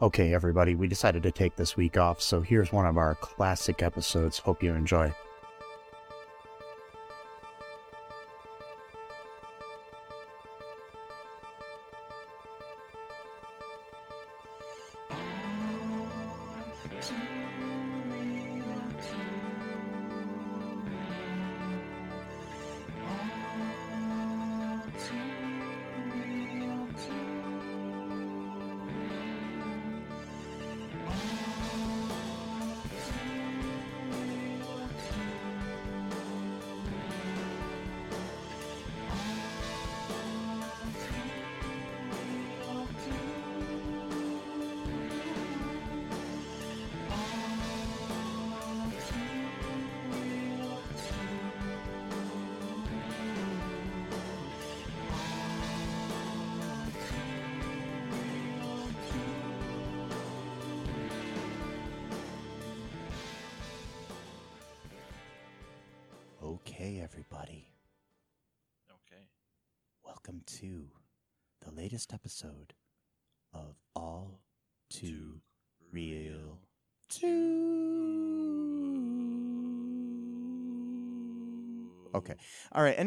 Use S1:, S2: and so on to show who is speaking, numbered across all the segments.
S1: Okay, everybody, we decided to take this week off, so here's one of our classic episodes. Hope you enjoy.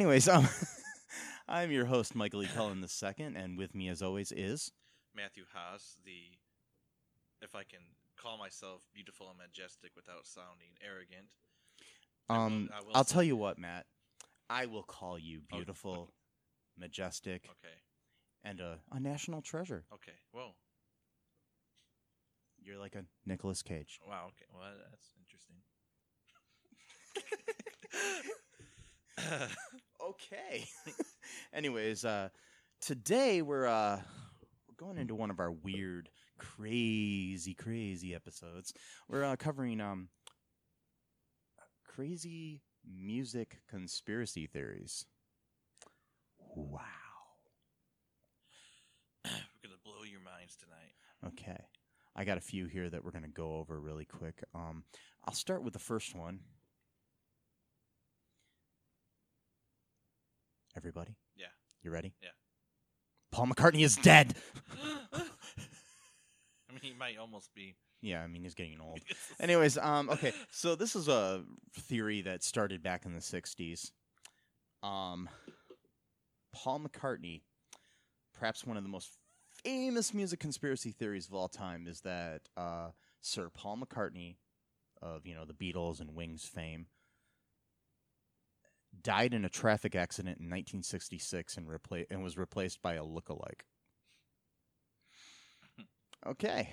S1: Anyways, um, I'm your host, Michael E. Cullen II, and with me, as always, is.
S2: Matthew Haase, the if I can call myself beautiful and majestic without sounding arrogant. I will-
S1: Um,
S2: I will
S1: I'll
S2: say-
S1: tell you what, Matt. I will call you beautiful, majestic,
S2: Okay.
S1: and a, a national treasure.
S2: Okay. Whoa.
S1: You're like a Nicolas Cage.
S2: Wow. Okay. Well, that's interesting.
S1: Okay. Anyways, uh, today we're uh, we're going into one of our weird, crazy, crazy episodes. We're uh, covering um crazy music conspiracy theories. Wow.
S2: We're gonna blow your minds tonight.
S1: Okay. I got a few here that we're going to go over really quick. Um, I'll start with the first one. Everybody?
S2: Yeah.
S1: You ready?
S2: Yeah.
S1: Paul McCartney is dead.
S2: I mean, he might almost be.
S1: yeah, I mean he's getting old. Anyways, um, okay, so this is a theory that started back in the '60s. Um, Paul McCartney, perhaps one of the most famous music conspiracy theories of all time, is that uh, Sir Paul McCartney, of you know the Beatles and Wings fame, died in a traffic accident in 1966 and repla- and was replaced by a look-alike. Okay.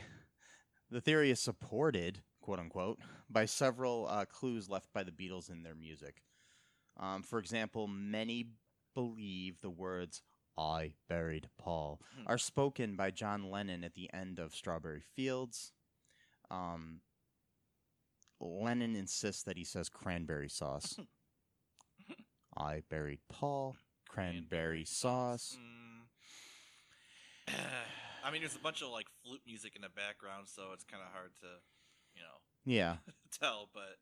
S1: The theory is supported, quote unquote, by several uh, clues left by the Beatles in their music. Um, for example, many believe the words I buried Paul
S2: Hmm.
S1: are spoken by John Lennon at the end of Strawberry Fields. Um, Lennon insists that he says cranberry sauce. I buried Paul, cranberry sauce.
S2: Mm. I mean, there's a bunch of like flute music in the background, so it's kind of hard to, you know,
S1: Yeah.
S2: tell. But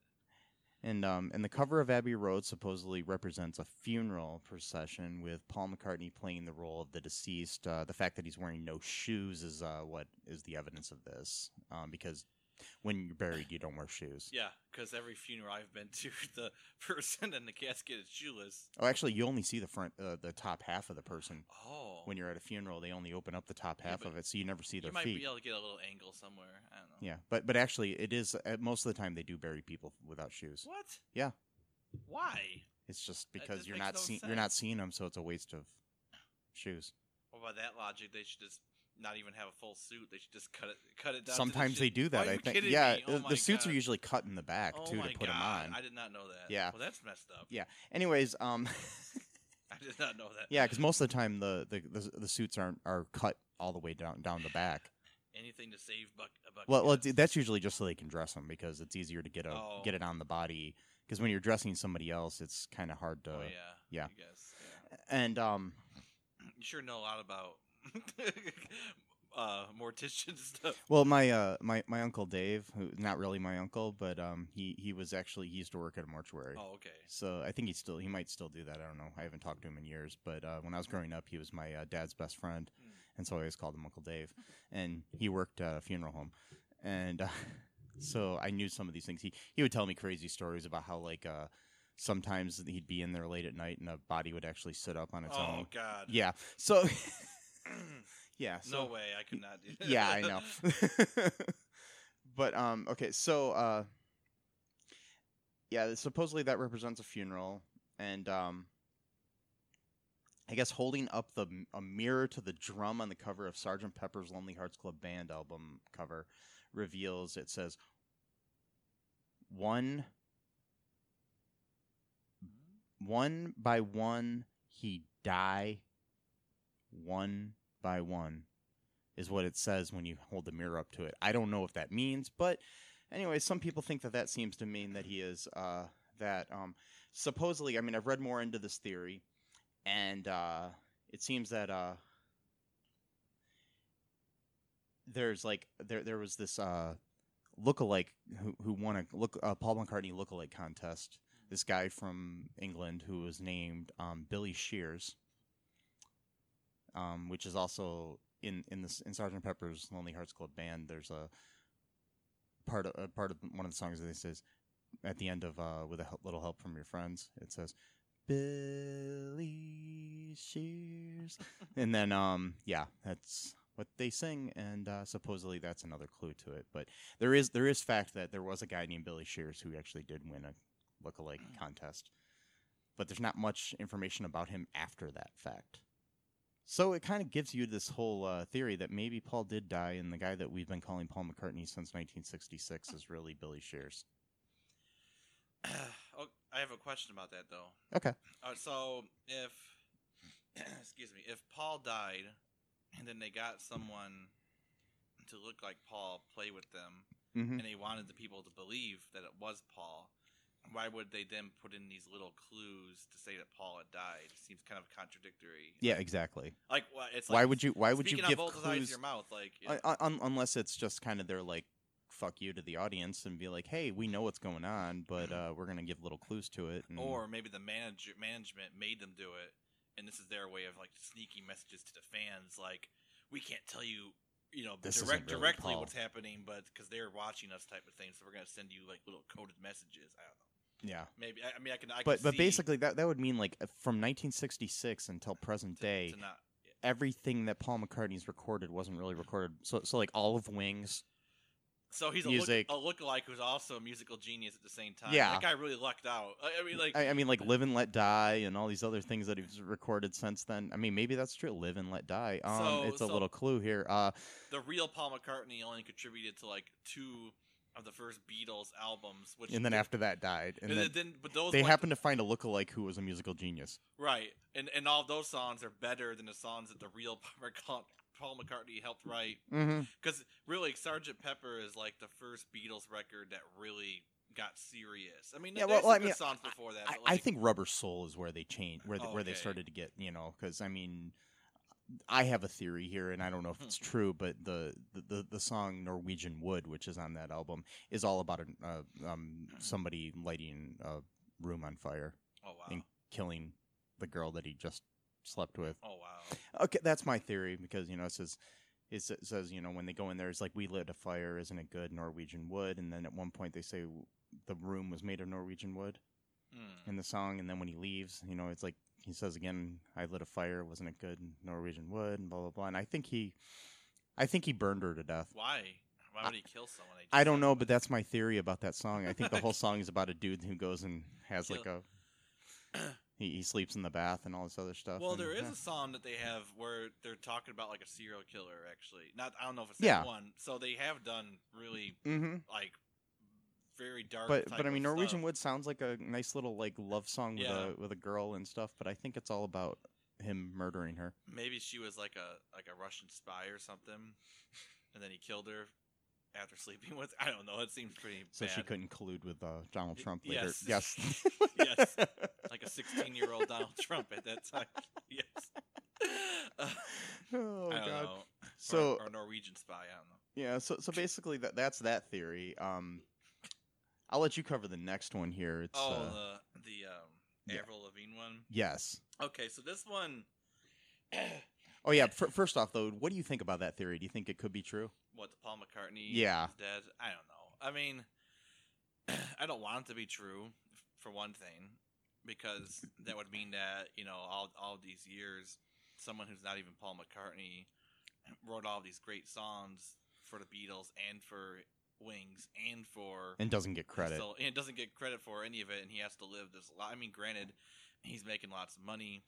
S1: And um, and the cover of Abbey Road supposedly represents a funeral procession with Paul McCartney playing the role of the deceased. Uh, the fact that he's wearing no shoes is uh, what is the evidence of this, um, because when you're buried, you don't wear shoes.
S2: yeah, because every funeral I've been to, the person in the casket is shoeless.
S1: Oh, actually, you only see the front, uh, the top half of the person
S2: Oh,
S1: when you're at a funeral. They only open up the top half
S2: but
S1: of it, so you never see
S2: you
S1: their
S2: might
S1: feet.
S2: be able to get a little angle somewhere. I don't know.
S1: Yeah, but but actually, it is uh, most of the time they do bury people without shoes.
S2: What?
S1: Yeah.
S2: Why?
S1: It's just because you're not
S2: no
S1: seeing you're not seeing them, so it's a waste of shoes.
S2: Well, by that logic, they should just not even have a full suit. They should just cut it, cut it down.
S1: Sometimes they do that.
S2: Are
S1: I think. Yeah?
S2: Oh
S1: the suits are usually cut in the back
S2: oh
S1: too to put them on.
S2: I did not know that.
S1: Yeah.
S2: Well, that's messed up.
S1: Yeah. Anyways, um,
S2: I did not know that.
S1: yeah, because most of the time the, the the the suits aren't are cut all the way down down the back.
S2: Anything to save buck. A buck
S1: Well, well, that's usually just so they can dress them because it's easier to get a
S2: Oh.
S1: get it on the body. Because when you're dressing somebody else, it's kind of hard to.
S2: oh yeah.
S1: yeah.
S2: Yeah.
S1: And um,
S2: You sure know a lot about uh mortician stuff.
S1: well, my uh my my uncle Dave, who not really my uncle, but um he he was actually he used to work at a mortuary.
S2: Oh, okay.
S1: So I think he still he might still do that. I don't know. I haven't talked to him in years, but uh, when I was growing up, he was my uh, dad's best friend,
S2: Hmm.
S1: and so I always called him Uncle Dave. And he worked at a funeral home, and uh, so I knew some of these things. He he would tell me crazy stories about how like uh, sometimes he'd be in there late at night and a body would actually sit up on its
S2: oh
S1: own.
S2: Oh God.
S1: Yeah. So yeah. So
S2: no way, I could not do. that.
S1: yeah, I know. but um, okay, so uh, yeah, supposedly that represents a funeral, and um, I guess holding up the a mirror to the drum on the cover of Sergeant Pepper's Lonely Hearts Club Band album cover reveals it says one one by one he die one by one is what it says when you hold the mirror up to it. I don't know if that means, but anyway, some people think that that seems to mean that he is uh, that um, supposedly. I mean, I've read more into this theory, and uh, it seems that uh, there's like there there was this uh, lookalike who who won a look uh, Paul McCartney lookalike contest. This guy from England who was named um, Billy Shears, um, which is also in in this in Sergeant Pepper's Lonely Hearts Club Band. There's a part of a part of one of the songs that says at the end of uh, with a little help from your friends. It says Billy Shears, and then um yeah, that's what they sing, and uh, supposedly that's another clue to it. But there is there is fact that there was a guy named Billy Shears who actually did win a lookalike contest, but there's not much information about him after that fact. So it kind of gives you this whole uh, theory that maybe Paul did die, and the guy that we've been calling Paul McCartney since 1966 is really Billy Shears.
S2: oh, I have a question about that though.
S1: Okay.
S2: Uh, so if excuse me, if Paul died, and then they got someone to look like Paul play with them,
S1: Mm-hmm.
S2: and they wanted the people to believe that it was Paul, why would they then put in these little clues to say that Paul had died? It Seems kind of contradictory.
S1: Yeah, exactly.
S2: Like, what? It's
S1: why
S2: like
S1: would you? Why would you give
S2: on sides of
S1: clues?
S2: your mouth? Like,
S1: Un- un- unless it's just kind of their like fuck you to the audience and be like, hey, we know what's going on, but uh, we're gonna give little clues to it. And,
S2: or maybe the manager management made them do it, and this is their way of like sneaking messages to the fans, like we can't tell you, you know,
S1: This
S2: direct,
S1: really
S2: directly
S1: Paul.
S2: what's happening, but because they're watching us, type of thing. So we're gonna send you like little coded messages. I don't know.
S1: Yeah.
S2: Maybe I, I mean I can. I
S1: But
S2: can
S1: but
S2: see
S1: basically that that would mean like uh, from 1966 until present
S2: to,
S1: day,
S2: to not.
S1: everything that Paul McCartney's recorded wasn't really recorded. So so like all of Wings.
S2: So he's
S1: music.
S2: a look, a lookalike who's also a musical genius at the same time.
S1: Yeah.
S2: that guy really lucked out. I, I mean, like
S1: I, I mean, like Live and Let Die and all these other things that he's recorded since then. I mean, maybe that's true. Live and Let Die. Um,
S2: So-
S1: it's a
S2: so-
S1: little clue here. Uh,
S2: the real Paul McCartney only contributed to like two of the first Beatles albums, which
S1: and then after that died, and
S2: and
S1: then
S2: then, but those
S1: they
S2: went-
S1: happened to find a lookalike who was a musical genius.
S2: Right, and and all those songs are better than the songs that the real Paul McCartney helped write.
S1: Mm-hmm.
S2: Because really, Sergeant Pepper is like the first Beatles record that really got serious. I mean,
S1: Yeah, well, I mean,
S2: songs before that.
S1: I,
S2: but,
S1: I think Rubber Soul is where they changed, where the, where they started to get, you know, because I mean, I have a theory here, and I don't know if
S2: Hmm.
S1: it's true, but the, the, the, song Norwegian Wood, which is on that album, is all about a, uh, um, somebody lighting a room on fire,
S2: Oh wow!
S1: and killing the girl that he just slept with.
S2: Oh wow!
S1: Okay, that's my theory because you know it says it says you know when they go in there it's like we lit a fire, isn't it good Norwegian wood? And then at one point they say the room was made of Norwegian wood
S2: Hmm.
S1: in the song, and then when he leaves, you know it's like he says again, I lit a fire, wasn't it good Norwegian wood? And blah blah blah. And I think he, I think he burned her to death.
S2: Why? Why would he kill someone? Just
S1: I don't know, but that's my theory about that song. I think the whole song is about a dude who goes and has like a. He, he sleeps in the bath and all this other stuff.
S2: Well,
S1: and,
S2: there is
S1: yeah.
S2: a song that they have where they're talking about like a serial killer. Actually, not I don't know if it's
S1: Yeah.
S2: that one. So they have done really
S1: Mhm.
S2: like very dark.
S1: but but I mean Norwegian
S2: stuff.
S1: Wood sounds like a nice little like love song with
S2: Yeah.
S1: a with a girl and stuff, but I think it's all about him murdering her.
S2: Maybe she was like a like a Russian spy or something, and then he killed her after sleeping with. I don't know. It seems pretty
S1: So
S2: bad.
S1: she couldn't collude with uh, Donald Trump later.
S2: yes.
S1: Yes.
S2: Yes. like a 16 year old Donald Trump at that time. yes. Uh,
S1: oh
S2: I don't
S1: god.
S2: know.
S1: So
S2: or, or Norwegian spy. I don't know.
S1: yeah, so so basically that that's that theory. Um I'll let you cover the next one here. It's
S2: oh,
S1: uh,
S2: the the um,
S1: yeah.
S2: Avril Lavigne one.
S1: yes.
S2: Okay, so this one.
S1: Oh yeah. F- first off, though, what do you think about that theory? Do you think it could be true?
S2: What the Paul McCartney
S1: Yeah.
S2: is dead? I don't know. I mean, I don't want it to be true for one thing, because that would mean that you know all all these years, someone who's not even Paul McCartney wrote all these great songs for the Beatles and for Wings and for
S1: And doesn't get credit.
S2: So, and doesn't get credit for any of it, and he has to live this. li- I mean, granted, he's making lots of money,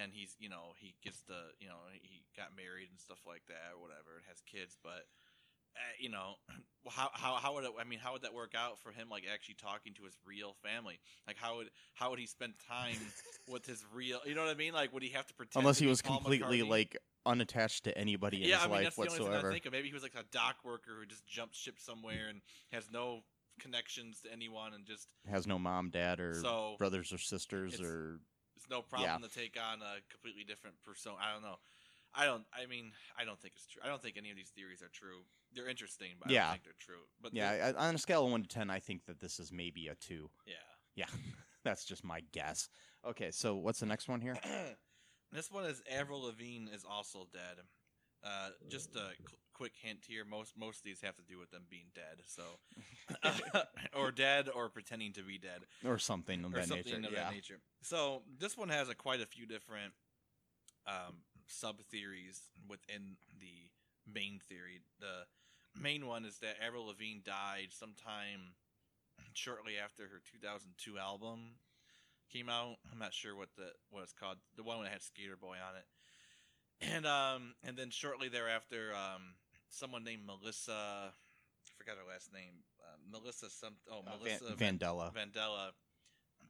S2: and he's you know he gets the you know he got married and stuff like that or whatever, and has kids, but. Uh, you know, how how how would it? I mean, how would that work out for him? Like actually talking to his real family. Like how would how would he spend time with his real? You know what I mean? Like would he have to pretend?
S1: Unless he was completely
S2: McCartney?
S1: like unattached to anybody in
S2: yeah,
S1: his
S2: I mean
S1: life
S2: that's the only thing I
S1: whatsoever.
S2: think of. Maybe he was like a dock worker who just jumped ship somewhere and has no connections to anyone and just
S1: Has no mom, dad, or
S2: so
S1: brothers or sisters,
S2: It's-
S1: or
S2: it's no problem to take on a completely different persona. I don't know. I don't. I mean, I don't think it's true. I don't think any of these theories are true. They're interesting, but I
S1: Yeah.
S2: don't think they're true. But
S1: yeah. on a scale of one to ten, I think that this is maybe a two.
S2: yeah.
S1: Yeah, that's just my guess. Okay, so what's the next one here?
S2: this one is Avril Lavigne is also dead. Uh, just a qu- quick hint here: most most of these have to do with them being dead, so or dead or pretending to be dead.
S1: Or something of
S2: or
S1: that
S2: something
S1: nature.
S2: of
S1: yeah.
S2: that nature. So this one has a quite a few different um, sub theories within the main theory. The main one is that Avril Lavigne died sometime shortly after her 2002 album came out. I'm not sure what the what it's called. The one that had Skater Boy on it. And um and then shortly thereafter, um, someone named Melissa, I forgot her last name, uh, Melissa some oh
S1: Uh,
S2: Melissa
S1: Van- Vandella.
S2: Vandella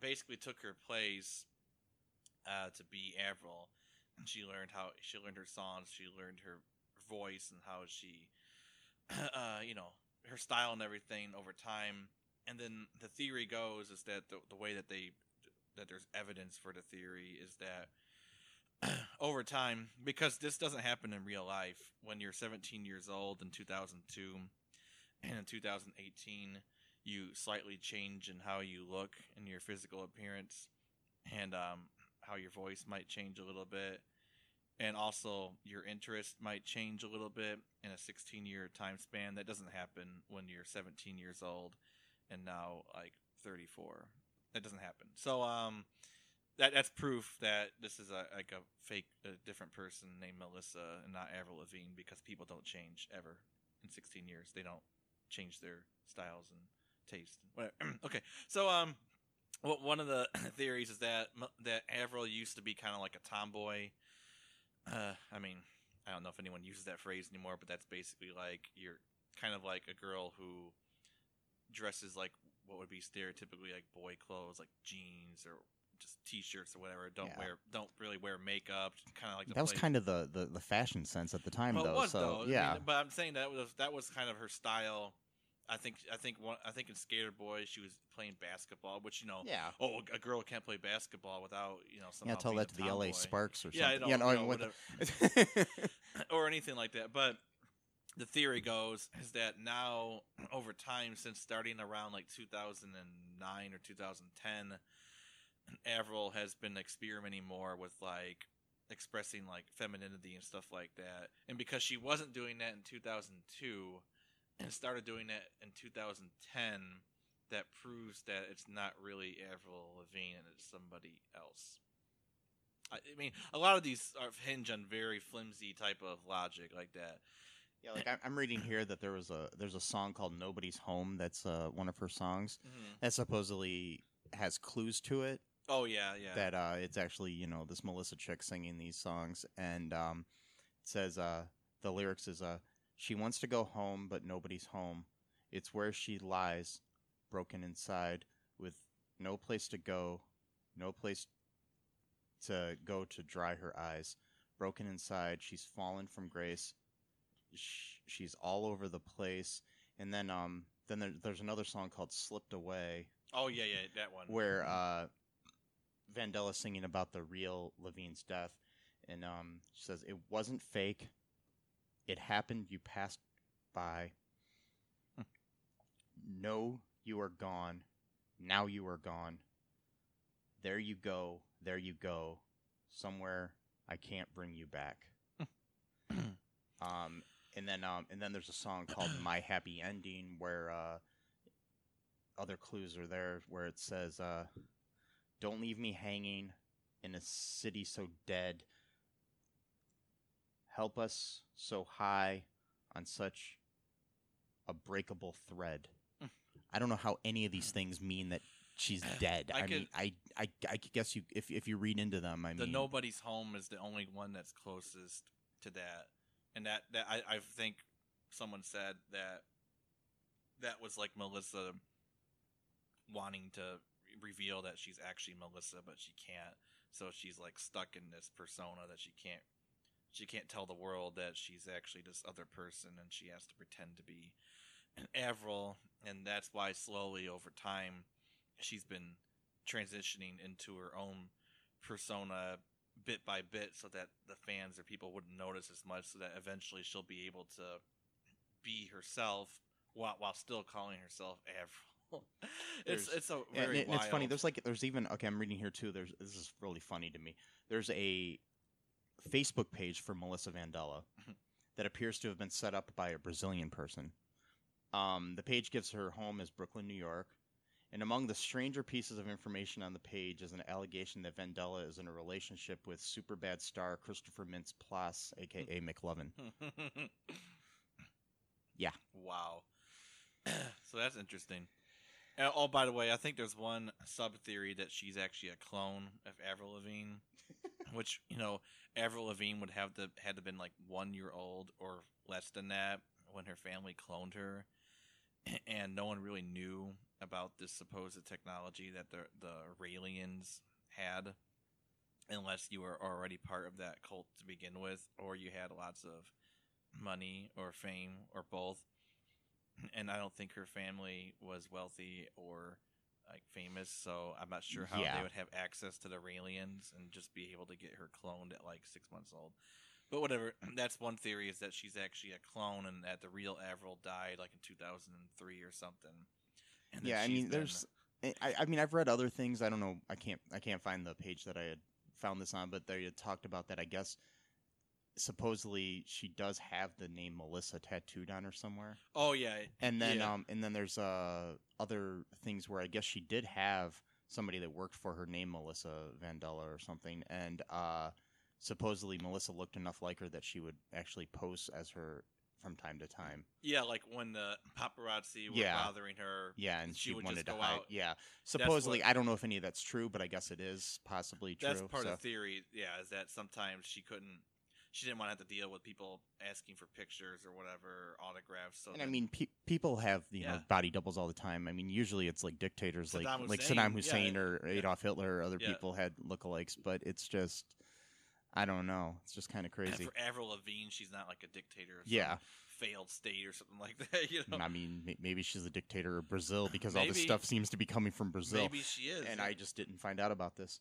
S2: basically took her place uh, to be Avril, and she learned how she learned her songs, she learned her voice, and how she, uh, you know, her style and everything over time. And then the theory goes is that the, the way that they that there's evidence for the theory is that over time, because this doesn't happen in real life, when you're 17 years old in 2002 and in 2018 you slightly change in how you look and your physical appearance and um, how your voice might change a little bit and also your interest might change a little bit in a 16 year time span that doesn't happen when you're 17 years old and now like 34 that doesn't happen so um that that's proof that this is a like a fake a different person named Melissa and not Avril Lavigne because people don't change ever in 16 years they don't change their styles and taste. Whatever. okay, so um, wh- one of the theories is that that Avril used to be kind of like a tomboy. Uh, I mean, I don't know if anyone uses that phrase anymore, but that's basically like you're kind of like a girl who dresses like what would be stereotypically like boy clothes, like jeans or just t-shirts or whatever. Don't
S1: Yeah.
S2: wear, don't really wear makeup. Kind of like
S1: That was kind of the, the, the fashion sense at the time,
S2: well,
S1: though.
S2: was
S1: so
S2: though. I
S1: yeah,
S2: mean, but I'm saying that was that was kind of her style. I think I think one I think in Skater Boy she was playing basketball, which you know,
S1: yeah,
S2: oh, a girl can't play basketball without you know somehow
S1: yeah. Tell that to the L.A.
S2: tomboy.
S1: Sparks or
S2: Yeah, I
S1: something. yeah,
S2: you know,
S1: the-
S2: or anything like that. But the theory goes is that now over time, since starting around like 2009 or 2010, Avril has been experimenting more with like expressing like femininity and stuff like that. And because she wasn't doing that in 2002 and started doing that in 2010, that proves that it's not really Avril Lavigne and it's somebody else. I I mean, a lot of these are hinge on very flimsy type of logic like that.
S1: yeah, like I'm reading here that there was a there's a song called "Nobody's Home" that's uh, one of her songs that supposedly has clues to it.
S2: Oh yeah, yeah.
S1: That uh, it's actually you know this Melissa chick singing these songs, and um, it says uh, the lyrics is uh, she wants to go home, but nobody's home. It's where she lies, broken inside, with no place to go, no place to go to dry her eyes. Broken inside, she's fallen from grace. She's all over the place. And then, um, then there, there's another song called "Slipped Away,"
S2: oh yeah, yeah, that one.
S1: where uh, Vandella singing about the real Lavigne's death, and um, she says it wasn't fake. It happened. You passed by. No, you are gone. Now you are gone. There you go. There you go. Somewhere I can't bring you back. um, and then um, and then there's a song called "My Happy Ending" where uh, other clues are there where it says, uh, "Don't leave me hanging in a city so dead. Help us so high on such a breakable thread." Hmm. I don't know how any of these hmm. things mean that she's dead.
S2: I
S1: I, mean, I, I, I guess you if if you read into them, I mean
S2: the
S1: mean,
S2: nobody's home is the only one that's closest to that, and that that I, I think someone said that that was like Melissa wanting to reveal that she's actually Melissa, but she can't. So she's like stuck in this persona that she can't she can't tell the world that she's actually this other person, and she has to pretend to be an Avril, and that's why slowly over time she's been transitioning into her own persona bit by bit so that the fans or people wouldn't notice as much so that eventually she'll be able to be herself while, while still calling herself Avril. it's it's a
S1: and,
S2: very
S1: and it's funny. There's like there's even okay. I'm reading here too. There's this is really funny to me. There's a Facebook page for Melissa Vandella
S2: Mhm.
S1: that appears to have been set up by a Brazilian person. Um, the page gives her home as Brooklyn, New York. And among the stranger pieces of information on the page is an allegation that Vandella is in a relationship with Superbad star Christopher Mintz Plasse, aka McLovin. Yeah.
S2: Wow. so that's interesting. Uh, oh, by the way, I think there's one sub theory that she's actually a clone of Avril Lavigne, which you know Avril Lavigne would have to had to been like one year old or less than that when her family cloned her, and no one really knew about this supposed technology that the the Raelians had, unless you were already part of that cult to begin with, or you had lots of money or fame or both. And I don't think her family was wealthy or like famous, so I'm not sure how
S1: Yeah.
S2: they would have access to the Raelians and just be able to get her cloned at like six months old. But whatever, that's one theory is that she's actually a clone and that the real Avril died like in 2003 or something. And
S1: yeah, I mean,
S2: been-
S1: there's. I, I mean, I've read other things. I don't know. I can't. I can't find the page that I had found this on, but they had talked about that. I guess supposedly she does have the name Melissa tattooed on her somewhere,
S2: Oh yeah,
S1: and then
S2: Yeah.
S1: um, and then there's uh other things where I guess she did have somebody that worked for her named Melissa Vandella or something, and uh, supposedly Melissa looked enough like her that she would actually pose as her from time to time.
S2: yeah, like when the paparazzi were
S1: Yeah.
S2: bothering her.
S1: Yeah, and
S2: She
S1: she, wanted to
S2: go
S1: hide.
S2: out.
S1: Yeah, supposedly,
S2: what-
S1: I don't know if any of that's true, but I guess it is possibly true.
S2: That's part
S1: so-
S2: of the theory. Yeah, is that sometimes she couldn't, she didn't want to have to deal with people asking for pictures or whatever autographs. So
S1: and I mean, pe- people have you know body doubles all the time. I mean, usually it's like dictators, like
S2: Saddam
S1: like
S2: Hussein,
S1: Saddam
S2: yeah,
S1: Hussein or
S2: yeah.
S1: Adolf Hitler or other
S2: Yeah.
S1: people had lookalikes, but it's just, I don't know. It's just kind of crazy.
S2: for Avril Lavigne, she's not like a dictator. Of
S1: Yeah.
S2: failed state or something like that. You know,
S1: I mean, maybe she's the dictator of Brazil because all this stuff seems to be coming from Brazil,
S2: maybe she is.
S1: and I just didn't find out about this.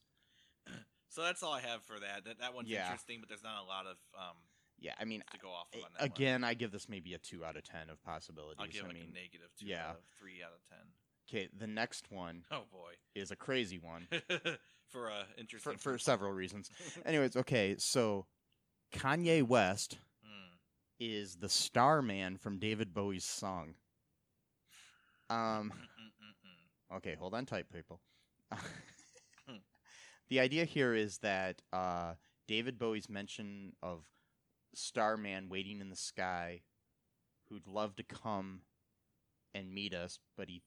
S2: So that's all I have for that. That that one's
S1: Yeah.
S2: interesting, but there's not a lot of um
S1: Yeah, I mean,
S2: to go off of that one.
S1: again, I give this maybe a two out of ten of possibilities.
S2: I'll give
S1: I
S2: like
S1: mean,
S2: a negative two
S1: yeah.
S2: out of three out of ten.
S1: okay, the next one
S2: Oh boy,
S1: is a crazy one.
S2: for uh interesting
S1: for, for several reasons. Anyways, okay, so Kanye West
S2: Mm.
S1: is the star man from David Bowie's song. Um,
S2: Mm-mm-mm-mm.
S1: okay, hold on tight, people. The idea here is that uh, David Bowie's mention of Starman waiting in the sky, who'd love to come and meet us, but he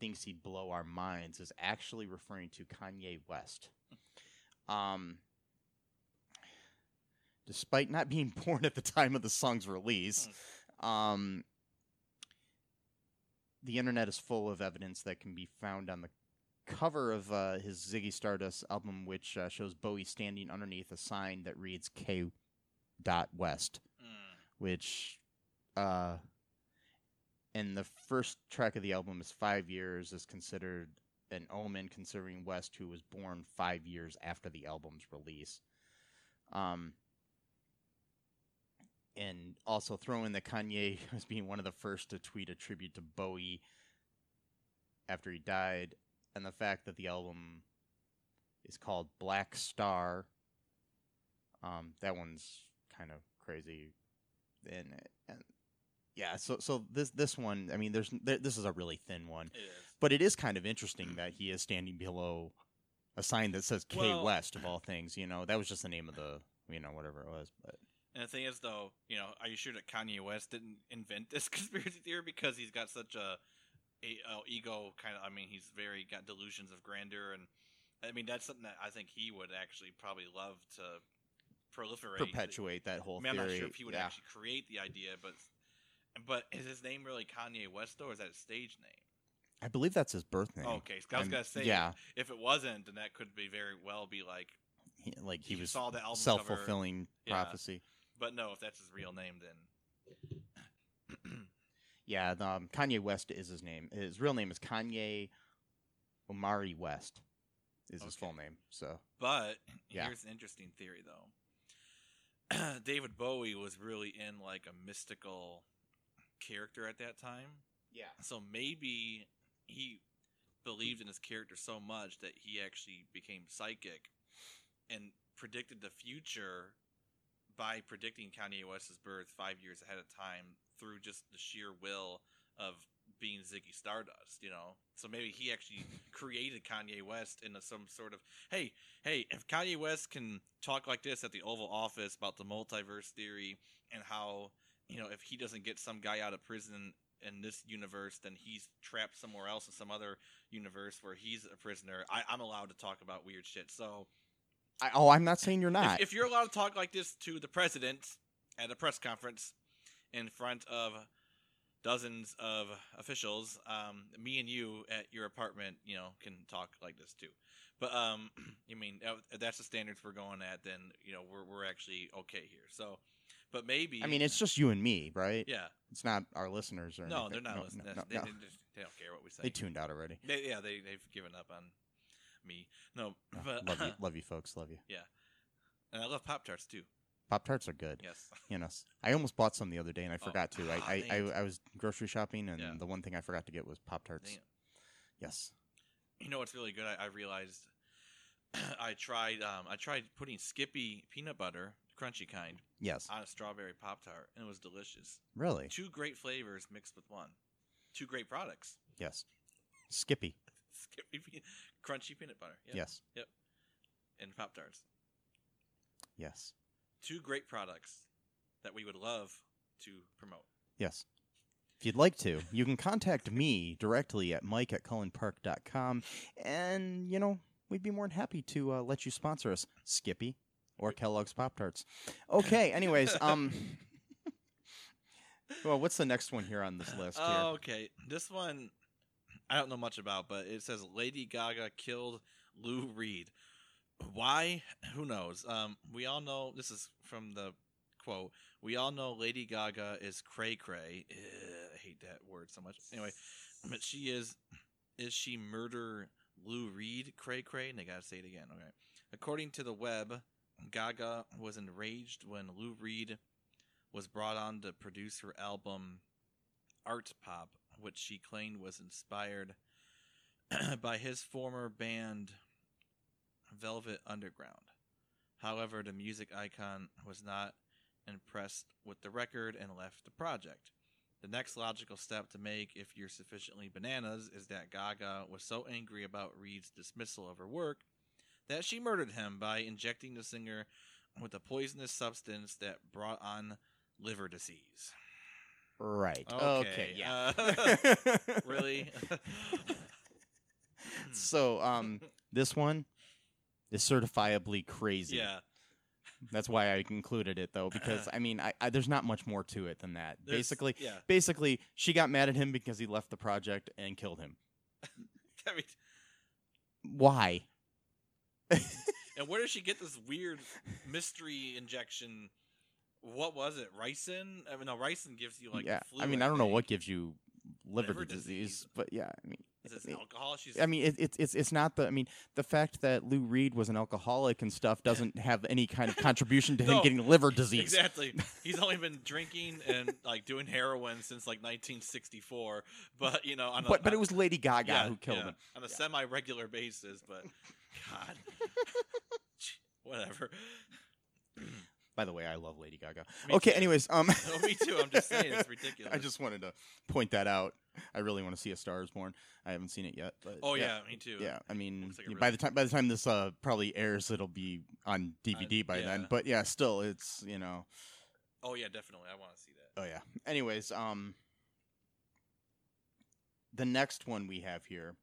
S1: thinks he'd blow our minds, is actually referring to Kanye West. Um, despite not being born at the time of the song's release, um, the internet is full of evidence that can be found on the cover of uh, his Ziggy Stardust album, which uh, shows Bowie standing underneath a sign that reads K. Dot West,
S2: Mm.
S1: which, uh, and the first track of the album is Five Years, is considered an omen considering West, who was born five years after the album's release. Um, and also throw in that Kanye as being one of the first to tweet a tribute to Bowie after he died, and the fact that the album is called Black Star. Um, that one's kind of crazy. and, and yeah, so so this this one, I mean, there's there, this is a really thin one,
S2: It
S1: but it is kind of interesting that he is standing below a sign that says K
S2: Well-
S1: West of all things. You know, that was just the name of the you know whatever it was, but
S2: And the thing is, though, you know, are you sure that Kanye West didn't invent this conspiracy theory because he's got such a, a ego kind of? I mean, he's very got delusions of grandeur, and I mean that's something that I think he would actually probably love to proliferate.
S1: perpetuate that whole
S2: I mean, I'm not sure if he would
S1: yeah.
S2: actually create the idea, but but is his name really Kanye West or is that a stage name?
S1: I believe that's his birth name.
S2: Okay, 'cause I was
S1: I'm-
S2: gonna say,
S1: yeah,
S2: If it wasn't, then that could be very well be like.
S1: he, like he was
S2: saw the
S1: self fulfilling
S2: Yeah.
S1: prophecy.
S2: But no, if that's his real name, then
S1: Yeah, the, um, Kanye West is his name. His real name is Kanye Omari West. Is his full name. So
S2: But
S1: Yeah.
S2: here's an interesting theory, though. David Bowie was really in like a mystical character at that time,
S1: yeah,
S2: so maybe he believed in his character so much that he actually became psychic and predicted the future by predicting Kanye West's birth five years ahead of time through just the sheer will of being Ziggy Stardust, you know. So maybe he actually created Kanye West in a, some sort of hey, hey, if Kanye West can talk like this at the Oval Office about the multiverse theory and how you know if he doesn't get some guy out of prison in this universe, then he's trapped somewhere else in some other universe where he's a prisoner. I, I'm allowed to talk about weird shit. So
S1: I, oh, I'm not saying you're
S2: if,
S1: not.
S2: if you're allowed to talk like this to the president at a press conference in front of dozens of officials, um, me and you at your apartment, you know, can talk like this too. But um, you mean if that's the standards we're going at, then you know we're we're actually okay here. So, but maybe
S1: I mean, it's just you and me, right?
S2: yeah,
S1: It's not our listeners or
S2: no,
S1: anything.
S2: they're not
S1: no,
S2: listening.
S1: No, no,
S2: they, they, they don't care what we say.
S1: They tuned out already.
S2: They- yeah, they they've given up on me. No,
S1: No,
S2: but
S1: love you, love you, folks. Love you.
S2: Yeah, and I love Pop Tarts too.
S1: Pop tarts are good.
S2: Yes.
S1: You know, I almost bought some the other day and I
S2: Oh,
S1: forgot to.
S2: ah,
S1: I, I. I, I was grocery shopping and
S2: Yeah.
S1: the one thing I forgot to get was Pop tarts. Yes.
S2: You know what's really good? I, I realized I tried um, I tried putting Skippy peanut butter, crunchy kind,
S1: Yes.
S2: on a strawberry pop tart, and it was delicious.
S1: Really?
S2: Two great flavors mixed with one. Two great products.
S1: Yes. Skippy.
S2: Skippy pe- crunchy peanut butter. Yeah.
S1: Yes.
S2: Yep, and pop tarts.
S1: Yes.
S2: Two great products that we would love to promote.
S1: Yes. If you'd like to, you can contact me directly at mike at cullenpark.com. And, you know, we'd be more than happy to uh, let you sponsor us, Skippy or Kellogg's Pop Tarts. Okay, anyways, um. well, what's the next one here on this list here?
S2: Oh, okay. This one I don't know much about, but it says Lady Gaga killed Lou Reed. Why? Who knows? Um, we all know this is from the quote. We all know Lady Gaga is cray cray. I hate that word so much. Anyway, but she is. Is she murder Lou Reed cray cray? And they gotta say it again. Okay. According to the web, Gaga was enraged when Lou Reed was brought on to produce her album Art Pop, which she claimed was inspired by his former band Velvet Underground. However, the music icon was not impressed with the record and left the project. The next logical step to make, if you're sufficiently bananas, is that Gaga was so angry about Reed's dismissal of her work that she murdered him by injecting the singer with a poisonous substance that brought on liver disease.
S1: Right.
S2: Okay,
S1: Okay, yeah.
S2: uh, Really?
S1: so, um, this one is certifiably crazy.
S2: yeah.
S1: That's why I included it though, because I mean, I, I there's not much more to it than that.
S2: There's-
S1: basically,
S2: yeah.
S1: basically, she got mad at him because he left the project and killed him.
S2: I mean,
S1: Why?
S2: and where does she get this weird mystery injection? What was it? Ricin? I mean, no, ricin gives you like
S1: yeah,
S2: flu,
S1: I mean, I don't know what gives you liver,
S2: Liver
S1: disease,
S2: disease.
S1: but yeah, I mean,
S2: Is
S1: I
S2: this
S1: mean,
S2: alcohol? She's.
S1: I mean, it, it's it's it's not the. I mean, the fact that Lou Reed was an alcoholic and stuff doesn't have any kind of contribution to him getting liver disease.
S2: Exactly. He's only been drinking and like doing heroin since like 1964. But you know, on a,
S1: But but it was Lady Gaga
S2: yeah,
S1: who killed
S2: yeah,
S1: him.
S2: on a
S1: Yeah.
S2: semi-regular basis. But God, whatever.
S1: By the way, I love Lady Gaga.
S2: Me
S1: okay,
S2: too.
S1: anyways, um,
S2: Oh, me too. I'm just saying it's ridiculous.
S1: I just wanted to point that out. I really want to see A Star Is Born. I haven't seen it yet, but
S2: Oh yeah, me too.
S1: yeah. I mean,
S2: like
S1: by
S2: really-
S1: the time by the time this uh probably airs, it'll be on DVD by then. But yeah, still, it's you know,
S2: Oh yeah, definitely. I want to see that.
S1: oh yeah. Anyways, um, the next one we have here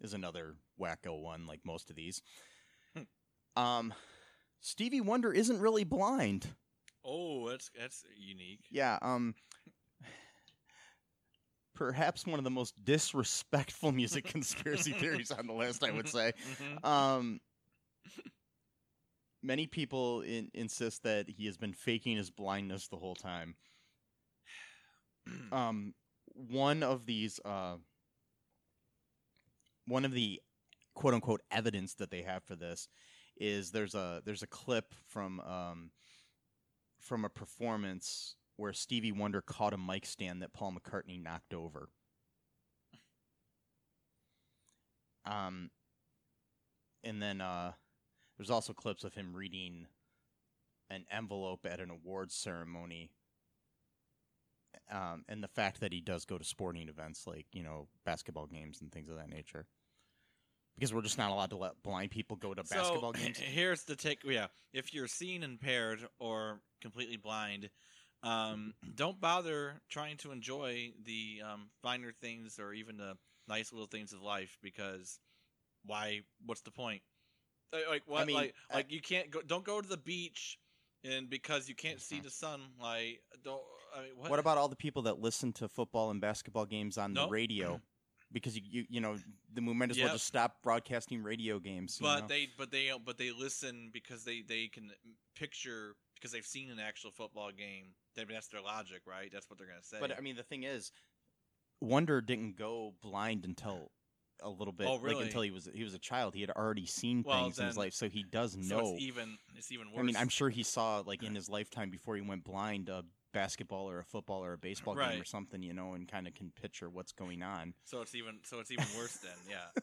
S1: is another wacko one, like most of these.
S2: Hmm.
S1: um, Stevie Wonder isn't really blind.
S2: Oh, that's that's unique.
S1: Yeah, um perhaps one of the most disrespectful music conspiracy theories on the list, I would say.
S2: Mhm.
S1: Um many people in, insist that he has been faking his blindness the whole time. Um one of these uh one of the quote unquote evidence that they have for this is there's a there's a clip from um from a performance where Stevie Wonder caught a mic stand that Paul McCartney knocked over. Um, and then uh, there's also clips of him reading an envelope at an awards ceremony. Um, and the fact that he does go to sporting events like you know basketball games and things of that nature, because we're just not allowed to let blind people go to basketball
S2: so,
S1: games.
S2: Here's the take. Yeah, if you're seeing impaired or completely blind, um, don't bother trying to enjoy the um, finer things or even the nice little things of life because why? What's the point? Uh, Like what?
S1: mean,
S2: like
S1: I-
S2: like you can't go. Don't go to the beach, and because you can't see
S1: Mhm.
S2: the sunlight, don't. I mean, what?
S1: What about all the people that listen to football and basketball games on the radio? Because you, you, you know, the we might as well
S2: Yep.
S1: just stop broadcasting radio games. you
S2: but
S1: know?
S2: they but they but they listen because they they can picture because they've seen an actual football game. That- That's their logic, right? That's what they're gonna say.
S1: But I mean, the thing is, Wonder didn't go blind until a little bit,
S2: Oh,
S1: like
S2: really?
S1: until he was he was a child. He had already seen
S2: Well,
S1: things in his
S2: then-
S1: life, so he does
S2: so
S1: know.
S2: it's even it's even worse.
S1: I mean, I'm sure he saw like in his lifetime before he went blind a basketball or a football or a baseball game or something, you know, and kind of can picture what's going on.
S2: so it's even so it's even worse then. Yeah.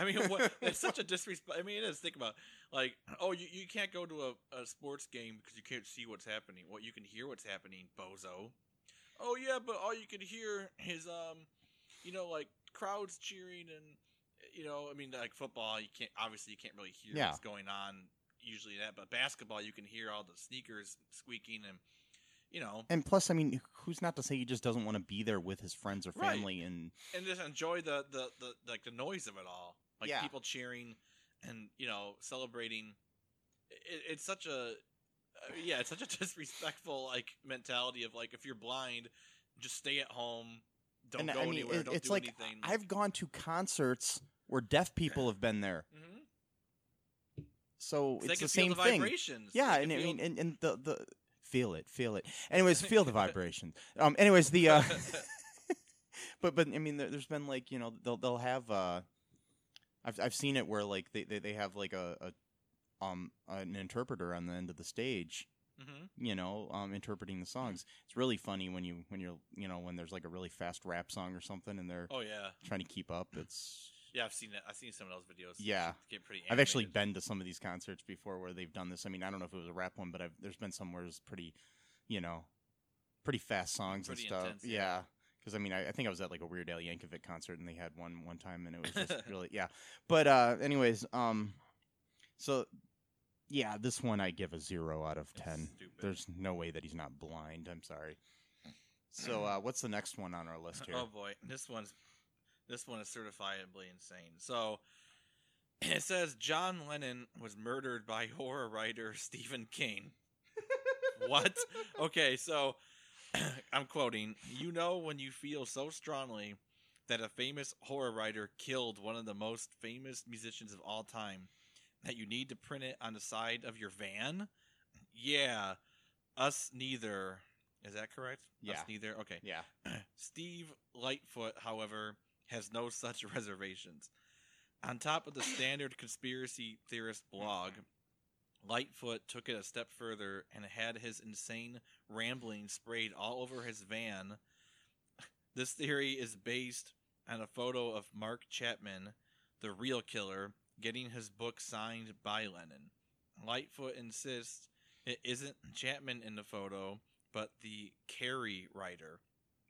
S2: I mean, what, it's such a disrespect. I mean, it is. Think about like, oh, you, you can't go to a, a sports game because you can't see what's happening. Well, you can hear what's happening, bozo. Oh yeah, but all you can hear is um, you know, like crowds cheering and you know, I mean, like football, you can't obviously you can't really hear
S1: Yeah.
S2: what's going on usually that, but basketball you can hear all the sneakers squeaking and you know,
S1: And plus, I mean, who's not to say he just doesn't want to be there with his friends or
S2: Right.
S1: family and
S2: and just enjoy the, the, the like the noise of it all, like
S1: Yeah.
S2: people cheering and you know celebrating. It, it's such a uh, yeah, it's such a disrespectful like mentality of like if you're blind, just stay at home, don't
S1: and
S2: go
S1: I mean,
S2: anywhere,
S1: it-
S2: don't
S1: it's
S2: do
S1: like
S2: anything.
S1: I've gone to concerts where deaf people have been there,
S2: Mhm.
S1: so it's the same
S2: the
S1: thing. Yeah,
S2: They
S1: and I
S2: feel-
S1: mean, and, and the the feel it, feel it. Anyways, feel the vibration. Um, anyways, the uh, but but I mean, there, there's been like you know they'll they'll have uh, I've I've seen it where like they they, they have like a, a um an interpreter on the end of the stage
S2: Mhm.
S1: you know, um, interpreting the songs. It's really funny when you when you're you know when there's like a really fast rap song or something and they're
S2: Oh yeah,
S1: trying to keep up. It's
S2: yeah. I've seen that. I've seen some of those videos.
S1: Yeah.
S2: get pretty.
S1: I've actually been to some of these concerts before where they've done this. I mean, I don't know if it was a rap one, but I've, there's been some where it's pretty, you know, pretty fast songs
S2: Pretty
S1: and stuff.
S2: intense, yeah.
S1: yeah. Because I mean, I, I think I was at like a Weird Al Yankovic concert and they had one one time and it was just really yeah. But uh, anyways, um, so yeah, this one I give a zero out of ten. There's no way that he's not blind. I'm sorry. So uh, what's the next one on our list here?
S2: Oh boy, this one's this one is certifiably insane. So it says John Lennon was murdered by horror writer Stephen King. what? Okay, so I'm quoting, "You know when you feel so strongly that a famous horror writer killed one of the most famous musicians of all time that you need to print it on the side of your van?" Yeah, us neither. Is that correct?
S1: Yeah.
S2: Us neither. Okay.
S1: Yeah.
S2: Steve Lightfoot, however, has no such reservations. On top of the standard conspiracy theorist blog, Lightfoot took it a step further and had his insane rambling sprayed all over his van. This theory is based on a photo of Mark Chapman, the real killer, getting his book signed by Lennon. Lightfoot insists It isn't Chapman in the photo, but the Carrie writer.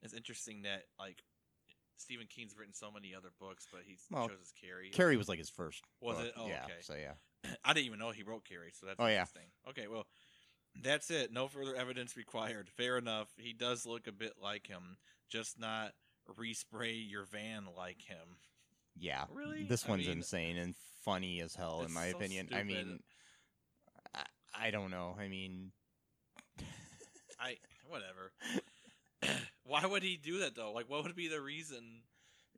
S2: It's interesting that like Stephen King's written so many other books, but he
S1: Well,
S2: chose his Carrie.
S1: Carrie was like his first.
S2: Was
S1: book.
S2: it? Oh,
S1: yeah.
S2: okay.
S1: So yeah.
S2: I didn't even know he wrote Carrie, so that's
S1: Oh, yeah.
S2: interesting. Okay, well, that's it. No further evidence required. Fair enough. He does look a bit like him, just not respray your van like him.
S1: Yeah.
S2: Really?
S1: This
S2: I
S1: one's
S2: mean,
S1: insane and funny as hell, in my
S2: so
S1: opinion. I mean, I, I don't know. I mean,
S2: I whatever. Why would he do that though? Like, what would be the reason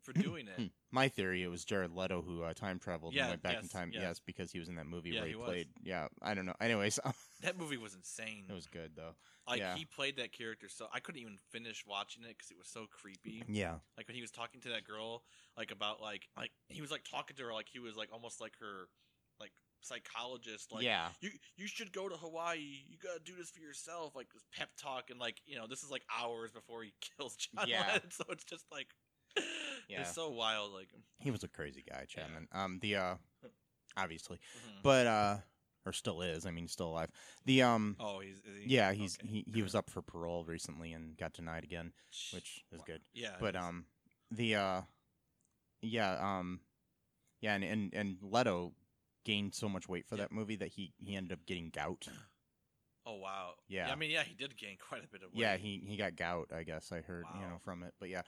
S2: for doing it?
S1: my theory it was Jared Leto who uh, time traveled
S2: Yeah,
S1: and went back in time.
S2: yes.
S1: Yes, because he was in that movie
S2: Yeah,
S1: where he,
S2: he
S1: played. Yeah, I don't know. Anyways,
S2: that movie was insane.
S1: it was good though.
S2: like
S1: yeah.
S2: he played that character so I couldn't even finish watching it because it was so creepy.
S1: Yeah.
S2: Like when he was talking to that girl, like about like like he was like talking to her like he was like almost like her like psychologist. Like
S1: yeah.
S2: you you should go to Hawaii. You gotta do this for yourself. Like this pep talk and like you know this is like hours before he kills John
S1: Yeah.
S2: Lennon. So it's just like
S1: Yeah.
S2: it's so wild. Like
S1: He was a crazy guy, Chapman. Um, the uh, obviously,
S2: mhm.
S1: but uh, or still is. I mean, he's still alive. The um,
S2: oh he's he?
S1: yeah, he's
S2: Okay.
S1: he he was up for parole recently and got denied again, which is
S2: Wow.
S1: good.
S2: yeah.
S1: But um, the uh, yeah um, yeah, and and and Leto gained so much weight for
S2: Yeah.
S1: that movie that he he ended up getting gout.
S2: oh wow.
S1: yeah.
S2: I mean yeah he did gain quite a bit of weight.
S1: Yeah, he he got gout. I guess I heard you know from it. But yeah.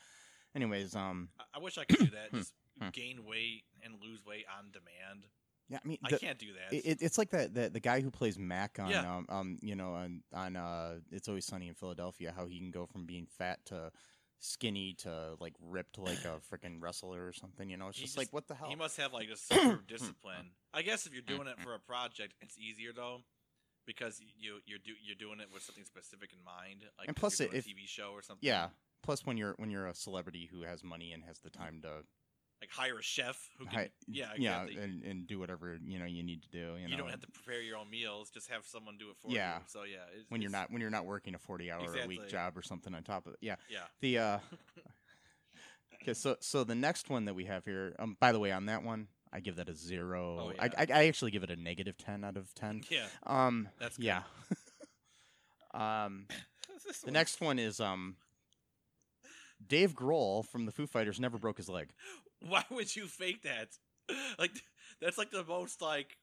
S1: Anyways, um,
S2: I, I wish I could do that. Just
S1: Hmm.
S2: gain weight and lose weight on demand.
S1: yeah, I mean,
S2: I can't do that.
S1: It, it- it's like that the, the guy who plays Mac on
S2: Yeah.
S1: um, um you know on on uh It's Always Sunny in Philadelphia how he can go from being fat to skinny to like ripped like a freaking wrestler or something you know it's just,
S2: just-
S1: like what the hell
S2: He must have like a super discipline. I guess if you're doing it for a project, it's easier though, because you you're do, you're doing it with something specific in mind. Like
S1: And plus if-
S2: a TV show or something.
S1: yeah plus when you're when you're a celebrity who has money and has the mm-hmm. time to
S2: like hire a chef who can.
S1: hi-
S2: yeah,
S1: yeah
S2: exactly.
S1: and, and do whatever you know you need to do you,
S2: You, don't have to prepare your own meals; just have someone do it for
S1: Yeah.
S2: you. So yeah, it's,
S1: when you're not when you're not working a 40 hour a week job or something on top of it yeah
S2: Yeah.
S1: the uh okay so so the next one that we have here um by the way on that one i give that a zero. I,
S2: yeah.
S1: I i actually give it a negative 10 out of 10
S2: Yeah.
S1: um
S2: That's good.
S1: yeah um the
S2: one-
S1: next one is um dave grohl from the foo fighters never broke his leg
S2: Why would you fake that? Like that's like the most like.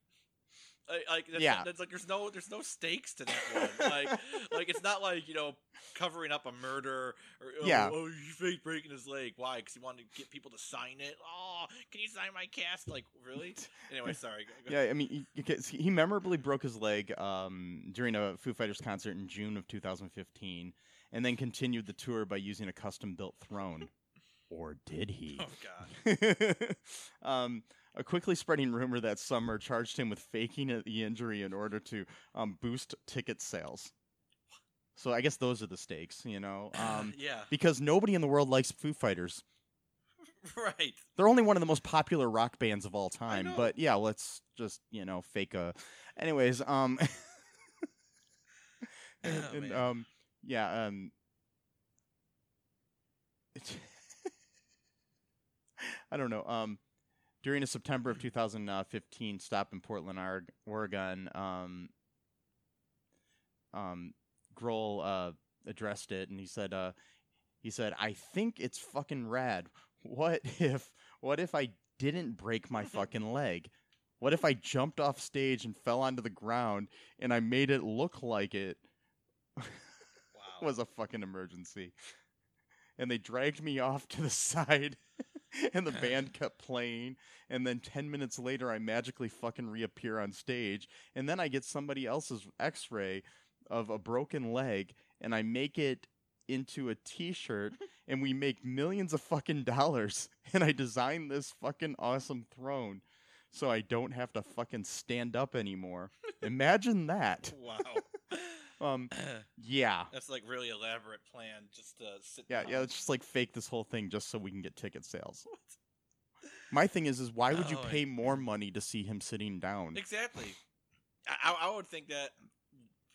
S2: Like, that's,
S1: Yeah.
S2: that's like there's no there's no stakes to that one. Like like it's not like you know covering up a murder or oh,
S1: Yeah.
S2: oh you fake breaking his leg why because he wanted to get people to sign it oh can you sign my cast like really anyway sorry go, go.
S1: yeah i mean he, he memorably broke his leg um during a foo fighters concert in june of 2015 and then continued the tour by using a custom built throne or did he
S2: oh god
S1: um, a quickly spreading rumor that summer charged him with faking the injury in order to um, boost ticket sales. So I guess those are the stakes, you know, um,
S2: yeah
S1: because nobody in the world likes Foo Fighters.
S2: right
S1: They're only one of the most popular rock bands of all time. But yeah, let's just you know fake a. Anyways, um, and,
S2: Oh,
S1: and, um, yeah, um. I don't know. Um, during a September of 2015 stop in Portland, Oregon, um, um, Grohl uh, addressed it, and he said, uh, "He said, I think it's fucking rad. What if, what if I didn't break my fucking leg? What if I jumped off stage and fell onto the ground, and I made it look like it
S2: wow
S1: was a fucking emergency?" And they dragged me off to the side, and the band kept playing. And then 10 minutes later, I magically fucking reappear on stage. And then I get somebody else's x ray of a broken leg, and I make it into a t shirt, and we make millions of fucking dollars. And I design this fucking awesome throne so I don't have to fucking stand up anymore. Imagine that.
S2: wow
S1: Um, yeah.
S2: that's like really elaborate plan just to sit
S1: Yeah,
S2: down.
S1: yeah, let's just like fake this whole thing just so we can get ticket sales. My thing is, is why would you
S2: Oh,
S1: pay more money to see him sitting down?
S2: Exactly. I, I, I would think that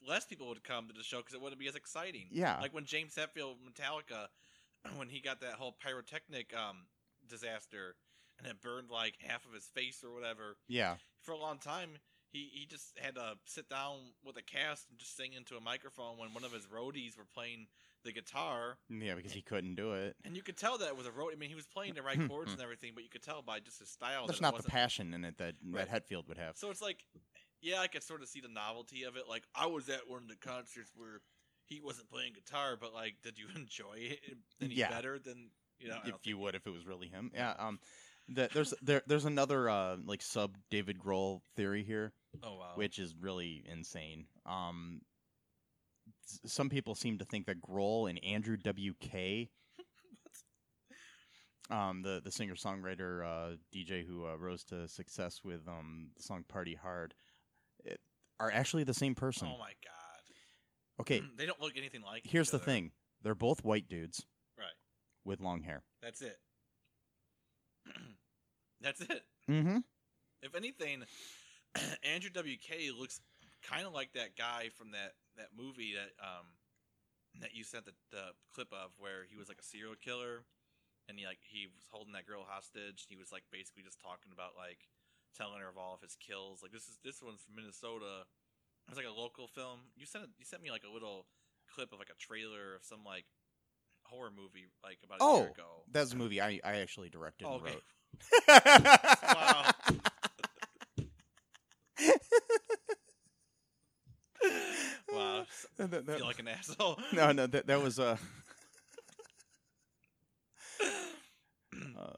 S2: less people would come to the show because it wouldn't be as exciting.
S1: Yeah.
S2: Like when James Hetfield, Metallica, when he got that whole pyrotechnic um, disaster and it burned like half of his face or whatever.
S1: Yeah,
S2: For a long time, he he just had to sit down with a cast and just sing into a microphone when one of his roadies were playing the guitar,
S1: Yeah, because he couldn't do it.
S2: and you could tell that with a roadie. I mean, he was playing the right chords and everything, but you could tell by just his style.
S1: There's not the passion in it that
S2: Right.
S1: that Hetfield would have.
S2: So it's like, yeah, I could sort of see the novelty of it. Like, I was at one of the concerts where he wasn't playing guitar, but like, did you enjoy it any
S1: Yeah.
S2: better than you know?
S1: If you would, if it was really him. Yeah. Um, the, there's there there's another uh like sub David Grohl theory here,
S2: oh wow,
S1: which is really insane. Um, s- some people seem to think that Grohl and Andrew WK, um, the the singer songwriter uh, DJ who uh, rose to success with um the song Party Hard, it, are actually the same person.
S2: oh my god,
S1: Okay,
S2: they don't look anything like.
S1: here's the thing: they're both white dudes
S2: right?
S1: with long hair.
S2: That's it. That's it.
S1: Mm-hmm.
S2: If anything, Andrew WK looks kind of like that guy from that that movie that um that you sent the, the clip of where he was like a serial killer and he like he was holding that girl hostage. He was like basically just talking about like telling her of all of his kills. Like this is this one's from Minnesota. It was like a local film. You sent you sent me like a little clip of like a trailer of some like horror movie like about a
S1: Oh,
S2: year ago.
S1: That's a movie I, I actually directed
S2: Oh,
S1: and wrote.
S2: Wow. wow.
S1: That- that-
S2: feel like an asshole.
S1: no, no, that, that was uh, uh,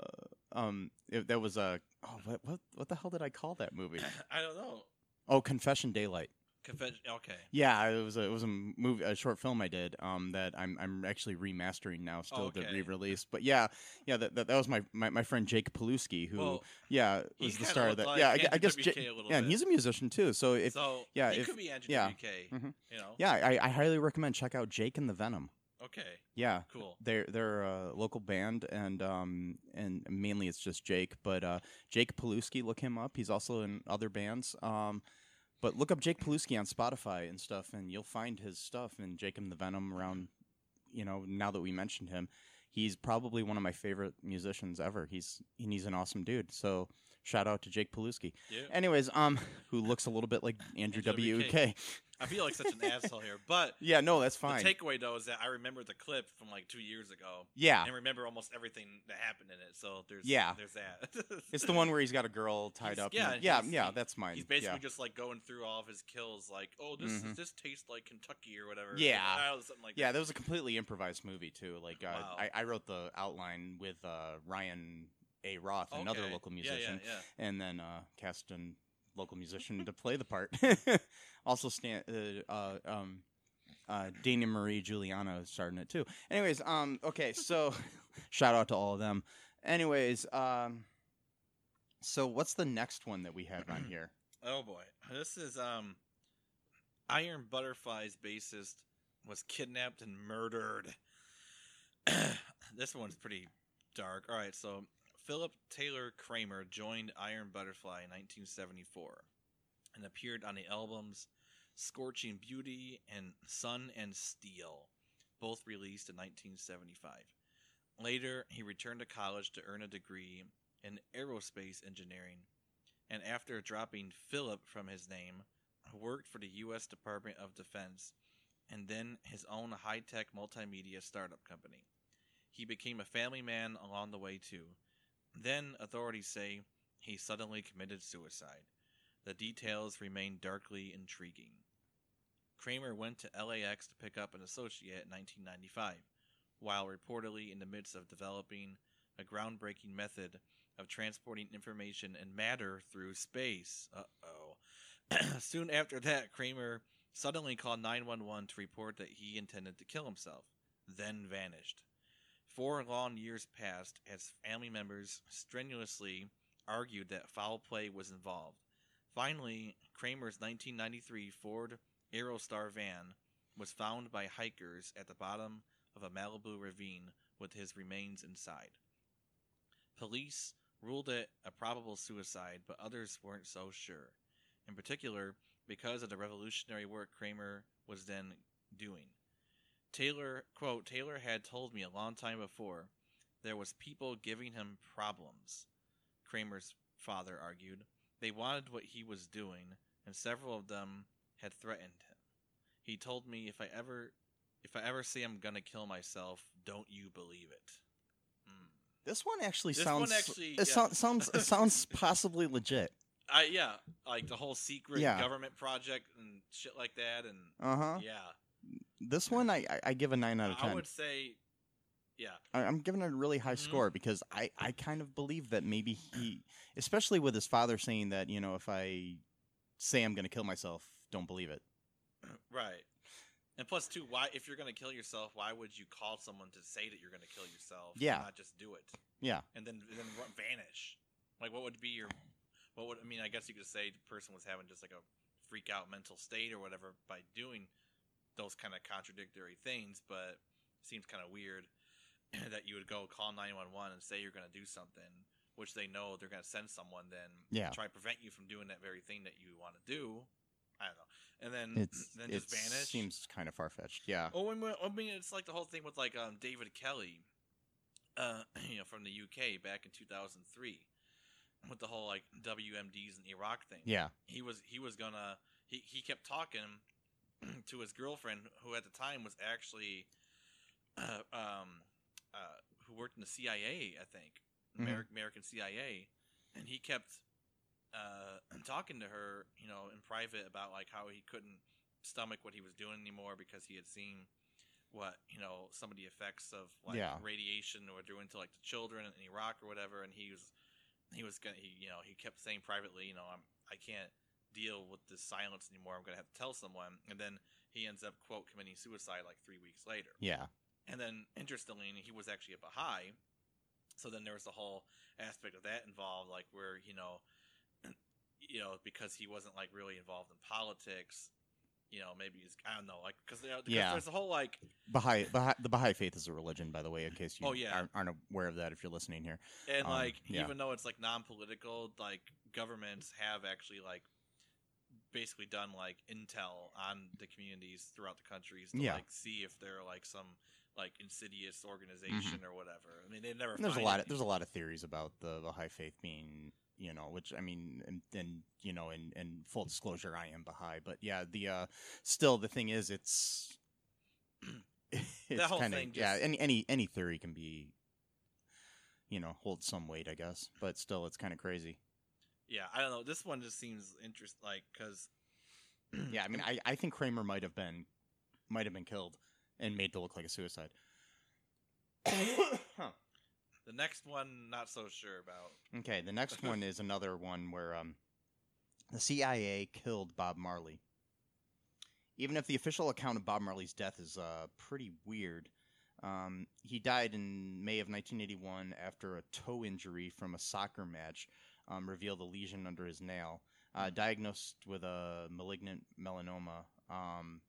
S1: um, it, that was uh, oh, what, what, what the hell did I call that movie?
S2: I don't know.
S1: Oh, Confession Daylight.
S2: Okay.
S1: Yeah, it was a, it was a movie, a short film I did. Um, that I'm I'm actually remastering now, still
S2: Okay.
S1: the re-release. But yeah, yeah, that, that, that was my, my, my friend Jake Paluski, who
S2: Well,
S1: yeah was the star of that.
S2: like
S1: yeah, I, I guess
S2: WK
S1: Ja-
S2: a little
S1: yeah, and he's a musician too. So if
S2: so
S1: yeah,
S2: he
S1: if-
S2: could be Andrew
S1: yeah.
S2: WK.
S1: Mhm.
S2: You know.
S1: yeah, I, I highly recommend check out Jake and the Venom.
S2: Okay.
S1: Yeah,
S2: Cool.
S1: they're they're a local band and um and mainly it's just Jake, but uh Jake Paluski, look him up. He's also in other bands. Um but look up Jake Paluski on Spotify and stuff and you'll find his stuff and Jake and the Venom around you know, now that we mentioned him. He's probably one of my favorite musicians ever. He's and he's an awesome dude. So shout out to Jake Paluski.
S2: Yeah.
S1: Anyways, um who looks a little bit like Andrew
S2: Andrew
S1: WK.
S2: I feel like such an asshole here, but
S1: Yeah, no, that's fine.
S2: the takeaway though is that I remember the clip from like two years ago
S1: yeah.
S2: and remember almost everything that happened in it. So there's
S1: Yeah.
S2: there's that.
S1: It's the one where he's got a girl tied
S2: He's-
S1: up.
S2: yeah,
S1: and- yeah, yeah, that's mine.
S2: He's basically
S1: yeah.
S2: just like going through all of his kills, like, oh, this
S1: Mhm.
S2: is, this tastes like Kentucky or whatever.
S1: Yeah.
S2: Something like
S1: Yeah,
S2: that.
S1: that was a completely improvised movie too. Like uh,
S2: Wow.
S1: I, I wrote the outline with uh, Ryan A. Roth, another local musician,
S2: Yeah, yeah,
S1: and then uh, cast a local musician to play the part. also, Stan, uh, uh, um, uh, Dana Marie Giuliano starred in it too. Anyways, um, okay, so shout out to all of them. Anyways, um, so what's the next one that we have on here?
S2: Oh boy, this is um, Iron Butterflies bassist was kidnapped and murdered. this one's pretty dark. All right, so Philip Taylor Kramer joined Iron Butterfly in 1974 and appeared on the albums Scorching Beauty and Sun and Steel, both released in 1975. Later, he returned to college to earn a degree in aerospace engineering, and after dropping Philip from his name, worked for the U.S. Department of Defense and then his own high tech multimedia startup company. He became a family man along the way, too. Then, authorities say, he suddenly committed suicide. The details remain darkly intriguing. Kramer went to LAX to pick up an associate in 1995, while reportedly in the midst of developing a groundbreaking method of transporting information and matter through space. Uh oh. Soon after that, Kramer suddenly called 911 to report that he intended to kill himself, then vanished. Four long years passed as family members strenuously argued that foul play was involved. Finally, Kramer's 1993 Ford Aerostar van was found by hikers at the bottom of a Malibu ravine with his remains inside. Police ruled it a probable suicide, but others weren't so sure. In particular, because of the revolutionary work Kramer was then doing. Taylor, quote, Taylor had told me a long time before there was people giving him problems, Kramer's father argued. They wanted what he was doing, and several of them had threatened him. He told me if I ever if I ever say I'm gonna kill myself, don't you believe it. Hmm.
S1: This one actually
S2: This one
S1: sounds.
S2: actually,
S1: it
S2: yeah.
S1: sou- sounds. It sounds possibly legit.
S2: I yeah, like the whole secret
S1: Yeah.
S2: government project and shit like that, and
S1: Uh huh.
S2: yeah,
S1: This one, I, I give a nine out of
S2: 10.
S1: I
S2: would say, yeah,
S1: I, I'm giving it a really high
S2: Mhm.
S1: score because I, I kind of believe that maybe he, especially with his father saying that you know if I say I'm going to kill myself, don't believe it.
S2: right. And plus, too, why if you're gonna kill yourself, why would you call someone to say that you're gonna kill yourself? and
S1: Yeah.
S2: not just do it.
S1: Yeah.
S2: and then then run, vanish. Like, what would be your, what would I mean? I guess you could say the person was having just like a freak out mental state or whatever by doing those kind of contradictory things, but seems kind of weird that you would go call nine one one and say you're going to do something, which they know they're going to send someone, then
S1: Yeah.
S2: try to prevent you from doing that very thing that you want to do. I don't know, and then
S1: It's
S2: then
S1: it
S2: just vanish.
S1: seems kind of far fetched. Yeah.
S2: Oh, I mean, I mean, it's like the whole thing with like um, David Kelly, uh, you know, from the UK back in 2003, with the whole like WMDs and Iraq thing.
S1: Yeah.
S2: He was he was gonna he he kept talking to his girlfriend, who at the time was actually, uh, um, uh, who worked in the CIA, I think,
S1: Mhm.
S2: Ameri- American CIA, and he kept uh, talking to her, you know, in private about like how he couldn't stomach what he was doing anymore because he had seen what you know some of the effects of like
S1: Yeah.
S2: radiation or doing to like the children in Iraq or whatever, and he was he was gonna he you know he kept saying privately, you know, I'm I can't deal with this silence anymore. I'm gonna have to tell someone, and then he ends up quote committing suicide like three weeks later.
S1: Yeah.
S2: And then, interestingly, he was actually a Baha'i. So then there was the whole aspect of that involved, like where you know, you know, because he wasn't like really involved in politics. You know, maybe he's I don't know, like because
S1: Yeah.
S2: there's a whole like
S1: Baha'i, Baha'i, the Baha'i faith is a religion, by the way, in case you
S2: Oh, yeah.
S1: aren't, aren't aware of that if you're listening here.
S2: and
S1: Um,
S2: like
S1: yeah.
S2: even though it's like non-political, like governments have actually like basically done like intel on the communities throughout the countries to
S1: Yeah.
S2: like see if they're like some like insidious organization or whatever. I mean, they never.
S1: And there's a lot of there's a lot of theories about the the high faith being, you know, which I mean, and, and you know, in, in full disclosure, I am Baha'i, but yeah, the uh, still the thing is, it's it's kind of
S2: thing
S1: yeah, any any any theory can be, you know, hold some weight, I guess, but still, it's kind of crazy.
S2: Yeah, I don't know. This one just seems interest like because
S1: Yeah, I mean, I, I think Kramer might have been might have been killed and made to look like a suicide. Huh.
S2: the next one not so sure about.
S1: Okay, the next one is another one where um, the CIA killed Bob Marley. Even if the official account of Bob Marley's death is uh, pretty weird, um, he died in May of 1981 after a toe injury from a soccer match um, revealed a lesion under his nail. Uh, diagnosed with a malignant melanoma, um,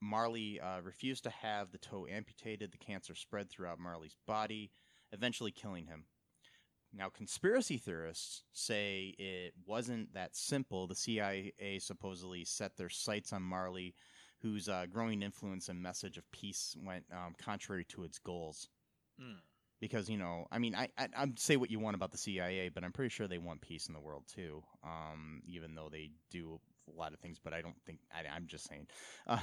S1: Marley uh, refused to have the toe amputated. The cancer spread throughout Marley's body, eventually killing him. Now, conspiracy theorists say it wasn't that simple. The CIA supposedly set their sights on Marley, whose uh, growing influence and message of peace went um, contrary to its goals.
S2: Hmm.
S1: Because you know, I mean, I, I I'd say what you want about the CIA, but I'm pretty sure they want peace in the world too. Um, even though they do a lot of things, but I don't think I, I'm just saying. Uh,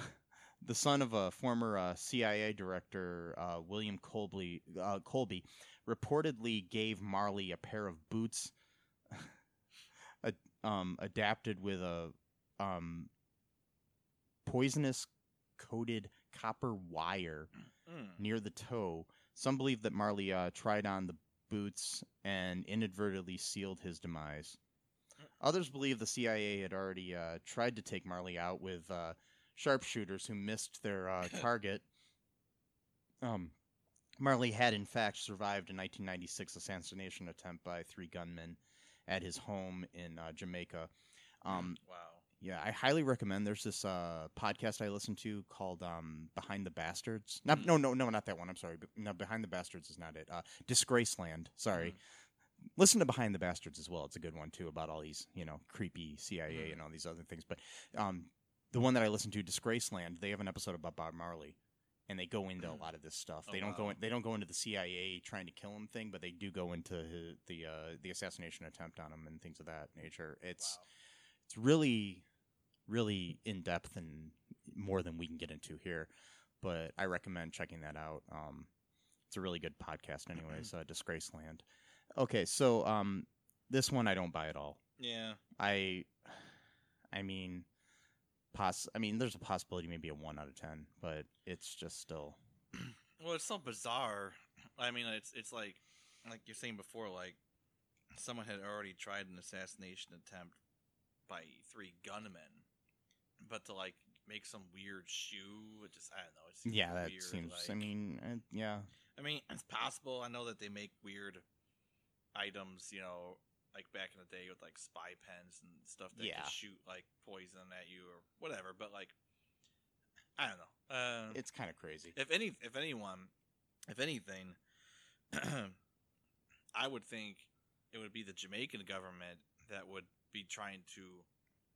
S1: the son of a former uh, CIA director, uh, William Colby, uh, Colby, reportedly gave Marley a pair of boots, a, um, adapted with a um, poisonous coated copper wire
S2: Hmm.
S1: near the toe. Some believe that Marley uh, tried on the boots and inadvertently sealed his demise. Others believe the CIA had already uh, tried to take Marley out with uh, sharpshooters who missed their uh, target. Um, Marley had, in fact, survived a 1996 assassination attempt by three gunmen at his home in uh, Jamaica. Um,
S2: wow.
S1: Yeah, I highly recommend. There's this uh, podcast I listen to called um, "Behind the Bastards." Not,
S2: Mm.
S1: no, no, no, not that one. I'm sorry. No, "Behind the Bastards" is not it. Uh, "Disgraceland." Sorry.
S2: Mm.
S1: Listen to "Behind the Bastards" as well. It's a good one too about all these, you know, creepy CIA
S2: Mm.
S1: and all these other things. But um, the one that I listen to, "Disgraceland," they have an episode about Bob Marley, and they go into a
S2: Mm.
S1: lot of this stuff.
S2: Oh,
S1: they don't go in, they don't go into the CIA trying to kill him thing, but they do go into his, the uh, the assassination attempt on him and things of that nature. It's
S2: Wow.
S1: It's really, really in depth and more than we can get into here. But I recommend checking that out. Um, it's a really good podcast, anyways. uh, Disgraceland. Okay, so um, this one I don't buy at all.
S2: Yeah.
S1: I, I mean, poss. I mean, there's a possibility maybe a one out of ten, but it's just still.
S2: Well, it's so bizarre. I mean, it's it's like like you're saying before, like someone had already tried an assassination attempt by three gunmen, but to like make some weird shoe, it just I don't know. It seems
S1: Yeah, that
S2: weird,
S1: seems. I mean, uh, yeah,
S2: I mean, it's possible. I know that they make weird items, you know, like back in the day with like spy pens and stuff that
S1: Yeah.
S2: could shoot like poison at you or whatever. But like, I don't know. Uh,
S1: it's kind of crazy.
S2: if any, if anyone, if anything, I would think it would be the Jamaican government that would be trying to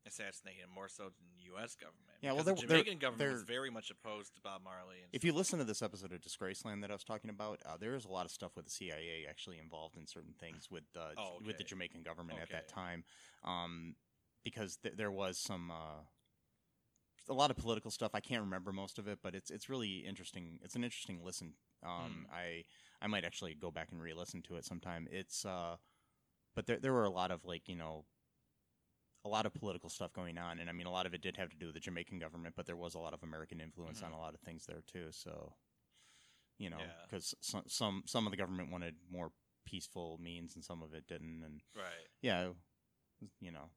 S2: assassinate him more so than the U.S. government.
S1: Yeah, well,
S2: the Jamaican government was
S1: they're-
S2: very much opposed to Bob Marley.
S1: If you listen to this episode of Disgraceland that I was talking about, uh, there is a lot of stuff with the CIA actually involved in certain things with uh,
S2: Oh,
S1: with the. Jamaican government at that time, um, because th- there was some uh, a lot of political stuff. I can't remember most of it, but it's it's really interesting. It's an interesting listen. Um,
S2: Hmm.
S1: I I might actually go back and re-listen to it sometime. It's uh, but there there were a lot of like you know. A lot of political stuff going on, and I mean, a lot of it did have to do with the Jamaican government, but there was a lot of American influence
S2: Mhm.
S1: on a lot of things there too. So, you know,
S2: Yeah.
S1: because some, some some of the government wanted more peaceful means, and some of it didn't, and
S2: right.
S1: yeah, you know,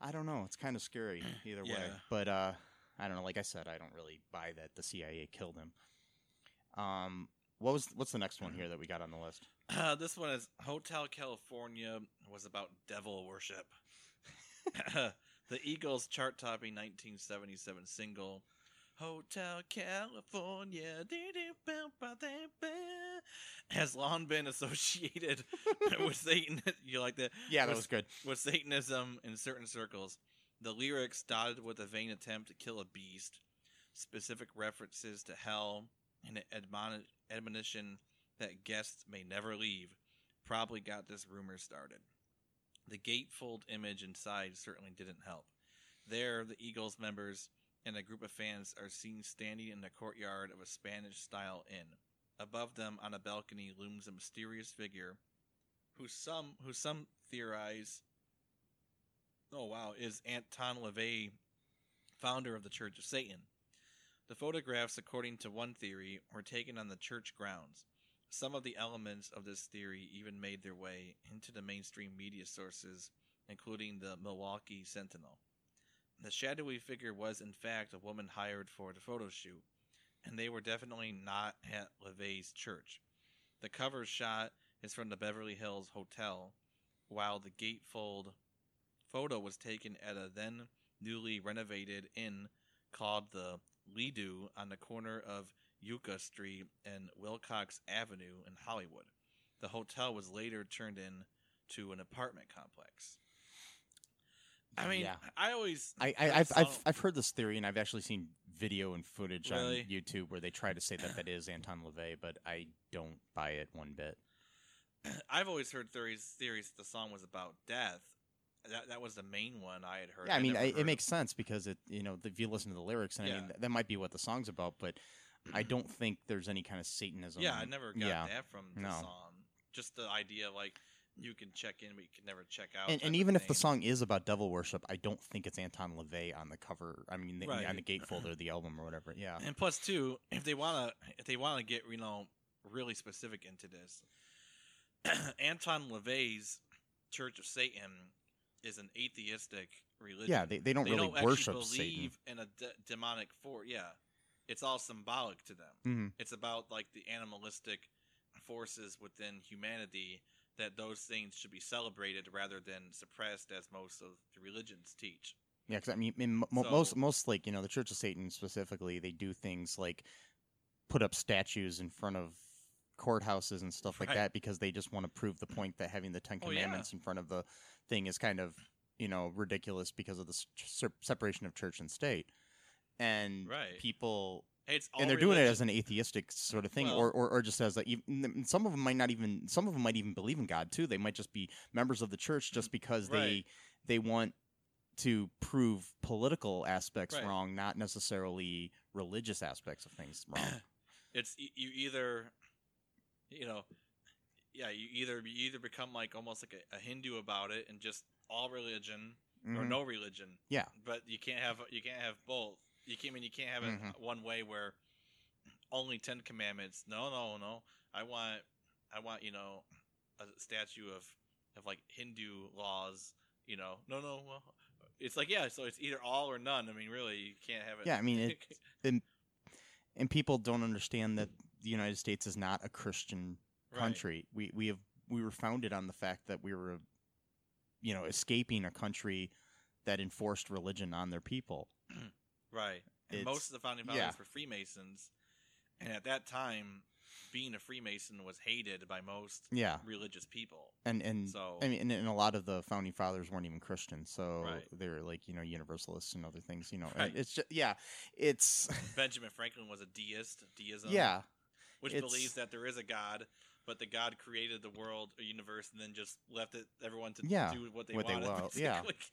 S1: I don't know. It's kind of scary either way, but uh, I don't know. Like I said, I don't really buy that the CIA killed him. Um, what was what's the next one here that we got on the list?
S2: Uh, this one is Hotel California was about devil worship. the Eagles chart topping 1977 single Hotel California has long been associated with Satan. You like that?
S1: Yeah, that
S2: Was-
S1: was good.
S2: With Satanism in certain circles. The lyrics dotted with a vain attempt to kill a beast, specific references to hell, and an admoni- admonition that guests may never leave probably got this rumor started. The gatefold image inside certainly didn't help. There, the Eagles members and a group of fans are seen standing in the courtyard of a Spanish style inn. Above them, on a balcony, looms a mysterious figure who some who some theorize oh wow is Anton LaVey, founder of the Church of Satan. The photographs, according to one theory, were taken on the church grounds. Some of the elements of this theory even made their way into the mainstream media sources, including the Milwaukee Sentinel. The shadowy figure was, in fact, a woman hired for the photo shoot, and they were definitely not at LaVey's church. The cover shot is from the Beverly Hills Hotel, while the gatefold photo was taken at a then newly renovated inn called the Lido on the corner of Yucca Street and Wilcox Avenue in Hollywood. The hotel was later turned into an apartment complex. I mean,
S1: Yeah.
S2: I always
S1: I, I, I've, I've I've heard this theory, and I've actually seen video and footage
S2: Really?
S1: on YouTube where they try to say that that is Anton LaVey, but I don't buy it one bit.
S2: I've always heard theories theories that the song was about death. That that was the main one I had heard.
S1: Yeah, I mean, I, it makes sense because it, you know, if you listen to the lyrics, and I mean, that might be what the song's about, but I don't think there's any kind of Satanism.
S2: Yeah, I never got
S1: yeah.
S2: that from the
S1: No.
S2: song. Just the idea, like you can check in, but you can never check out.
S1: And, and even if the song is about devil worship, I don't think it's Anton LaVey on the cover. I mean, the, on the gatefold or the album or whatever. Yeah,
S2: And plus, too, if they wanna, if they wanna get you know really specific into this, Anton LaVey's Church of Satan is an atheistic religion.
S1: yeah, they, they don't
S2: they
S1: really
S2: don't
S1: worship
S2: actually
S1: Satan.
S2: believe in a de- demonic force. Yeah, it's all symbolic to them.
S1: hmm
S2: It's about like the animalistic forces within humanity that those things should be celebrated rather than suppressed, as most of the religions teach.
S1: Yeah, because I mean, in mo-
S2: So-
S1: most most like you know the Church of Satan specifically, they do things like put up statues in front of courthouses and stuff like
S2: Right.
S1: that because they just want to prove the point that having the Ten
S2: Oh, yeah.
S1: Commandments in front of the thing is kind of you know ridiculous because of the se- separation of church and state, and
S2: Right.
S1: people
S2: it's all
S1: and they're doing it as an atheistic sort of thing,
S2: Well-
S1: or, or or just as like even some of them might not even some of them might even believe in God too. They might just be members of the church just because they
S2: Mm, Right.
S1: they want to prove political aspects
S2: Right.
S1: wrong, not necessarily religious aspects of things wrong.
S2: it's you either you know yeah you either you either become like almost like a, a hindu about it and just all religion or
S1: Mhm.
S2: no religion
S1: Yeah.
S2: but you can't have you can't have both you can't I mean you can't have it
S1: Mhm.
S2: one way where only 10 commandments no no no i want i want you know a statue of of like hindu laws you know no no well it's like yeah so it's either all or none i mean really you can't have it
S1: Yeah, I mean, it- and people don't understand that the United States is not a Christian
S2: Right.
S1: country. We we have we were founded on the fact that we were, you know, escaping a country that enforced religion on their people.
S2: Right. And
S1: It's-
S2: most of the founding fathers
S1: yeah.
S2: were Freemasons. And at that time, being a Freemason was hated by most
S1: Yeah,
S2: religious people.
S1: and and
S2: So,
S1: I mean, and, and a lot of the founding fathers weren't even Christians, so
S2: Right.
S1: they were like you know universalists and other things. You know,
S2: Right.
S1: it's just yeah, it's
S2: Benjamin Franklin was a deist, deism,
S1: yeah,
S2: which believes that there is a God, but the God created the world, a universe, and then just left it everyone to
S1: Yeah,
S2: do what they
S1: what they
S2: wanted.
S1: will, yeah.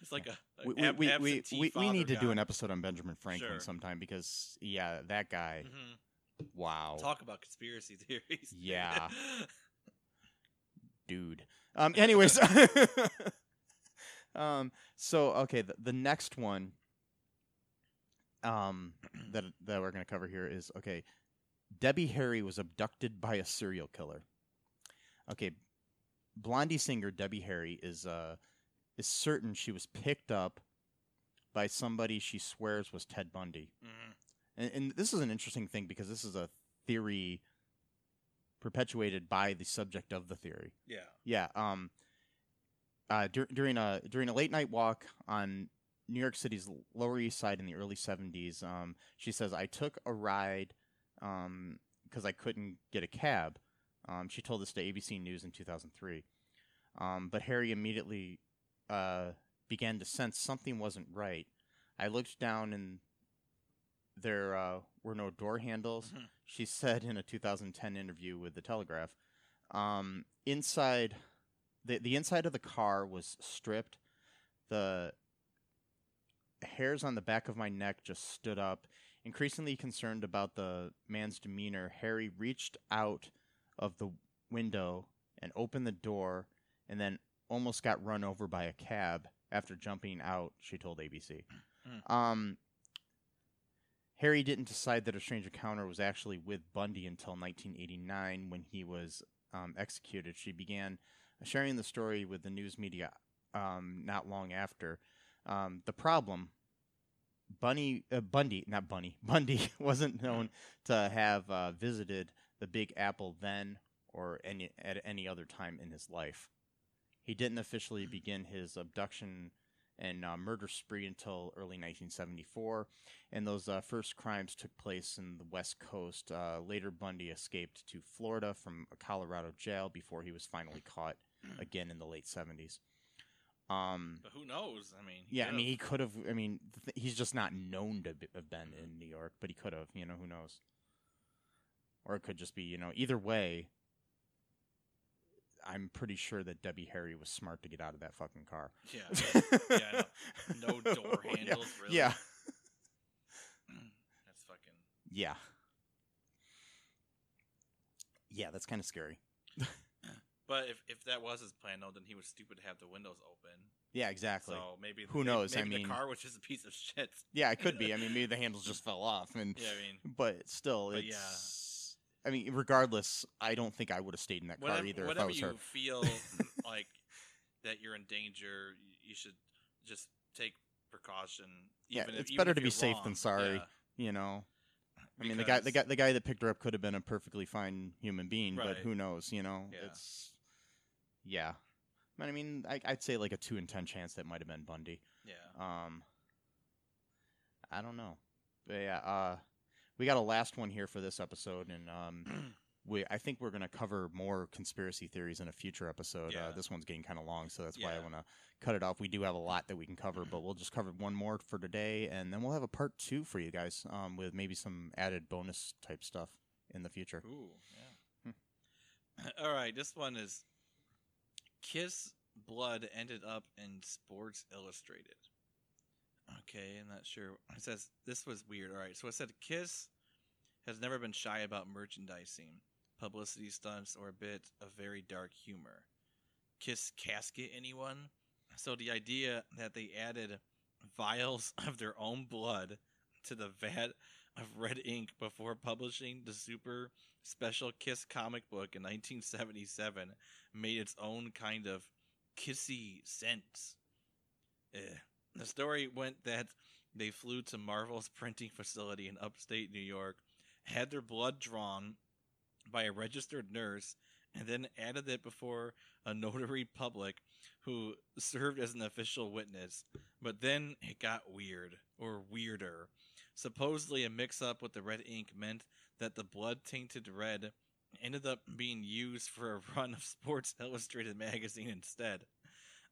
S2: it's like a, a
S1: we we,
S2: ab-
S1: we, we, we, we need to do an episode on Benjamin Franklin
S2: Sure.
S1: sometime because yeah, that guy,
S2: Mhm.
S1: wow,
S2: Talk about conspiracy theories.
S1: Yeah. dude. Um, anyways, um, so okay, the, the next one, um, that that we're gonna cover here is okay. Debbie Harry was abducted by a serial killer. Okay, Blondie singer Debbie Harry is uh is certain she was picked up by somebody she swears was Ted Bundy.
S2: Mhm.
S1: And, and this is an interesting thing because this is a theory perpetuated by the subject of the theory.
S2: Yeah.
S1: Yeah. Um. Uh, dur- during a during a late night walk on New York City's Lower East Side in the early '70s, um, she says, "I took a ride, um, because I couldn't get a cab." Um, she told this to ABC News in 2003. Um, but Harry immediately uh, began to sense something wasn't right. I looked down and there uh, were no door handles.
S2: Mhm.
S1: She said in a 2010 interview with the Telegraph. Um, inside, the the inside of the car was stripped. The hairs on the back of my neck just stood up. Increasingly concerned about the man's demeanor, Harry reached out of the window and opened the door, and then almost got run over by a cab after jumping out. She told ABC.
S2: Mm.
S1: Um, Harry didn't decide that a strange encounter was actually with Bundy until 1989 when he was um, executed. She began sharing the story with the news media um, not long after. Um, the problem, Bunny, uh, Bundy, not Bunny, Bundy wasn't known to have uh, visited the Big Apple then or any at any other time in his life. He didn't officially begin his abduction and uh, murder spree until early 1974, and those uh, first crimes took place in the West Coast. Uh, later, Bundy escaped to Florida from a Colorado jail before he was finally caught again in the late 70s. Um,
S2: But who knows? I mean,
S1: yeah, I mean, he could have. I mean, th- he's just not known to be- have been in New York, but he could have. You know, who knows? Or it could just be, you know, either way. I'm pretty sure that Debbie Harry was smart to get out of that fucking car.
S2: yeah, yeah, no door
S1: Yeah,
S2: handles, really.
S1: Yeah,
S2: that's fucking.
S1: yeah, yeah. That's kind of scary.
S2: But if if that was his plan, though, then he was stupid to have the windows open.
S1: Yeah, exactly.
S2: So maybe
S1: Who
S2: maybe-
S1: knows? I mean-
S2: the car was just a piece of shit.
S1: Yeah, it could be. I mean, maybe the handles just fell off, and
S2: Yeah, I mean,
S1: but still,
S2: But yeah.
S1: it's. I mean, regardless, I don't think I would have stayed in that car
S2: whenever,
S1: either if I was
S2: you
S1: her.
S2: feel like that you're in danger, you should just take precaution.
S1: Yeah,
S2: even if-
S1: it's better to be safe than sorry.
S2: Yeah,
S1: You know, I mean, the guy, the guy, the guy that picked her up could have been a perfectly fine human being, but who knows? You know,
S2: Yeah.
S1: it's yeah. I mean, I, I'd say like a two in ten chance that might have been Bundy.
S2: Yeah.
S1: Um, I don't know, but yeah, uh, we got a last one here for this episode, and um, we I think we're gonna cover more conspiracy theories in a future episode. Uh,
S2: Yeah.
S1: this one's getting kind of long, so that's why I want to cut it off. We do have a lot that we can cover, but we'll just cover one more for today, and then we'll have a part two for you guys, um, with maybe some added bonus type stuff in the future.
S2: Ooh, yeah. All right, this one is Kiss blood ended up in Sports Illustrated. Okay, I'm not sure. It says this was weird. All right, so it said Kiss has never been shy about merchandising, publicity stunts, or a bit of very dark humor. Kiss casket anyone? So the idea that they added vials of their own blood to the vat of red ink before publishing the super special Kiss comic book in 1977 made its own kind of kissy sense. Eh. The story went that they flew to Marvel's printing facility in upstate New York, had their blood drawn by a registered nurse, and then added it before a notary public who served as an official witness. But then it got weird, or weirder. Supposedly, a mix up with the red ink meant that the blood tainted red ended up being used for a run of Sports Illustrated magazine instead.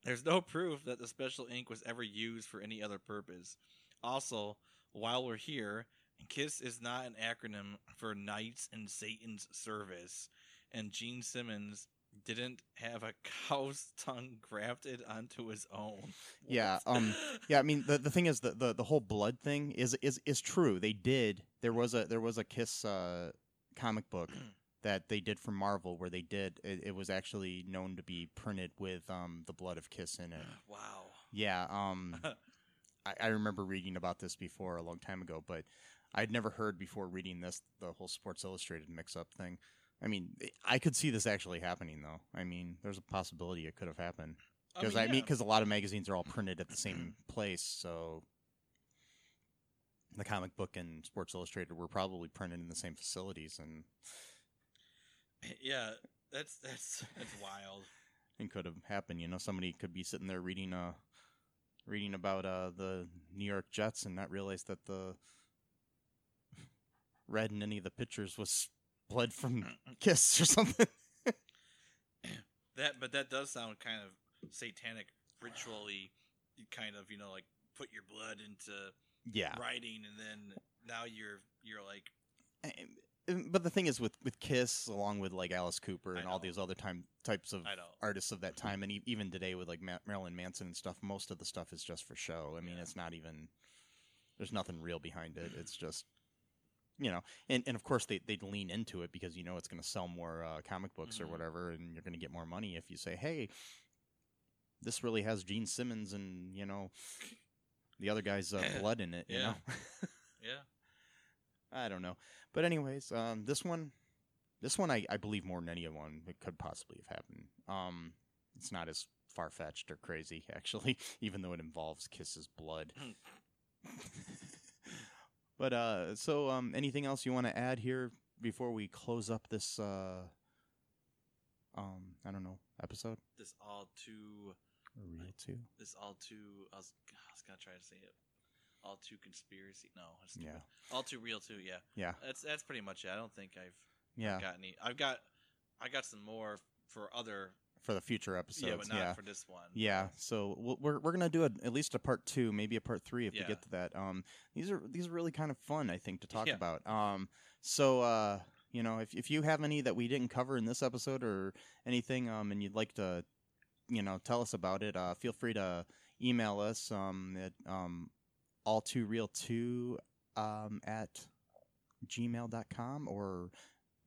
S2: There's no proof that the special ink was ever used for any other purpose. Also, while we're here, KISS is not an acronym for Knights in Satan's Service, and Gene Simmons didn't have a cow's tongue grafted onto his own.
S1: Yeah, um, Yeah, I mean the, the thing is the, the the whole blood thing is is is true. They did. There was a there was a Kiss uh, comic book that they did for Marvel where they did it, it was actually known to be printed with um the blood of Kiss in it.
S2: wow.
S1: Yeah, um I, I remember reading about this before a long time ago, but I'd never heard before reading this the whole Sports Illustrated mix up thing. I mean, I could see this actually happening though. I mean, there's a possibility it could have happened because I mean,
S2: yeah.
S1: because a lot of magazines are all printed at the same place, so the comic book and Sports Illustrated were probably printed in the same facilities, and
S2: yeah, that's that's that's wild.
S1: it could have happened. You know, somebody could be sitting there reading uh reading about uh the New York Jets and not realize that the red in any of the pictures was blood from uh, uh, Kiss or something.
S2: That, but that does sound kind of satanic, ritually, kind of you know like put your blood into
S1: yeah.
S2: writing, and then now you're you're like
S1: um, But the thing is, with with Kiss, along with like Alice Cooper and all these other time types of artists of that time, and even today with like Ma- Marilyn Manson and stuff, most of the stuff is just for show. I mean,
S2: Yeah.
S1: it's not even there's nothing real behind it. It's just you know, and, and of course they they'd lean into it because you know it's going to sell more uh, comic books
S2: Mhm.
S1: or whatever, and you're going to get more money if you say, hey, this really has Gene Simmons and you know the other guy's uh, blood in it. You
S2: Yeah.
S1: know.
S2: yeah.
S1: I don't know. But anyways, um, this one, this one I, I believe more than any one it could possibly have happened. Um, it's not as far fetched or crazy actually, even though it involves Kiss's blood. But uh, so um, anything else you want to add here before we close up this uh, um, I don't know episode?
S2: This all too
S1: Real too.
S2: this all too. I was I was gonna try to say it. All too conspiracy. No, that's stupid.
S1: Yeah.
S2: All too real too. Yeah.
S1: Yeah.
S2: That's that's pretty much it. I don't think I've
S1: Yeah.
S2: got any. I've got I got some more for other.
S1: For the future episodes.
S2: yeah, but not
S1: yeah.
S2: for this one.
S1: Yeah, so we'll- we're we're gonna do a, at least a part two, maybe a part three if we get to that. Um, these are these are really kind of fun, I think, to talk
S2: Yeah.
S1: about. Um, so uh, you know, if if you have any that we didn't cover in this episode or anything, um, and you'd like to, you know, tell us about it, uh, feel free to email us um at um all too real two um at gmail.com or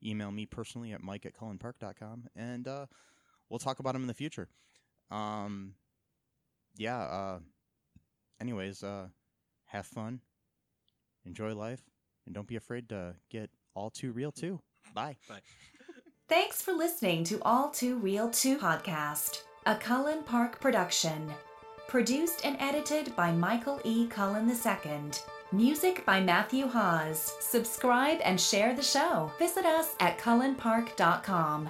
S1: email me personally at mike at cullenpark.com and uh we'll talk about them in the future um yeah uh anyways uh have fun enjoy life and don't be afraid to get all too real too bye
S2: Bye.
S3: Thanks for listening to All Too Real 2 podcast, a Cullen Park production. Produced and edited by Michael E. Cullen II. Music by Matthew Haase. Subscribe and share the show. Visit us at cullenpark.com.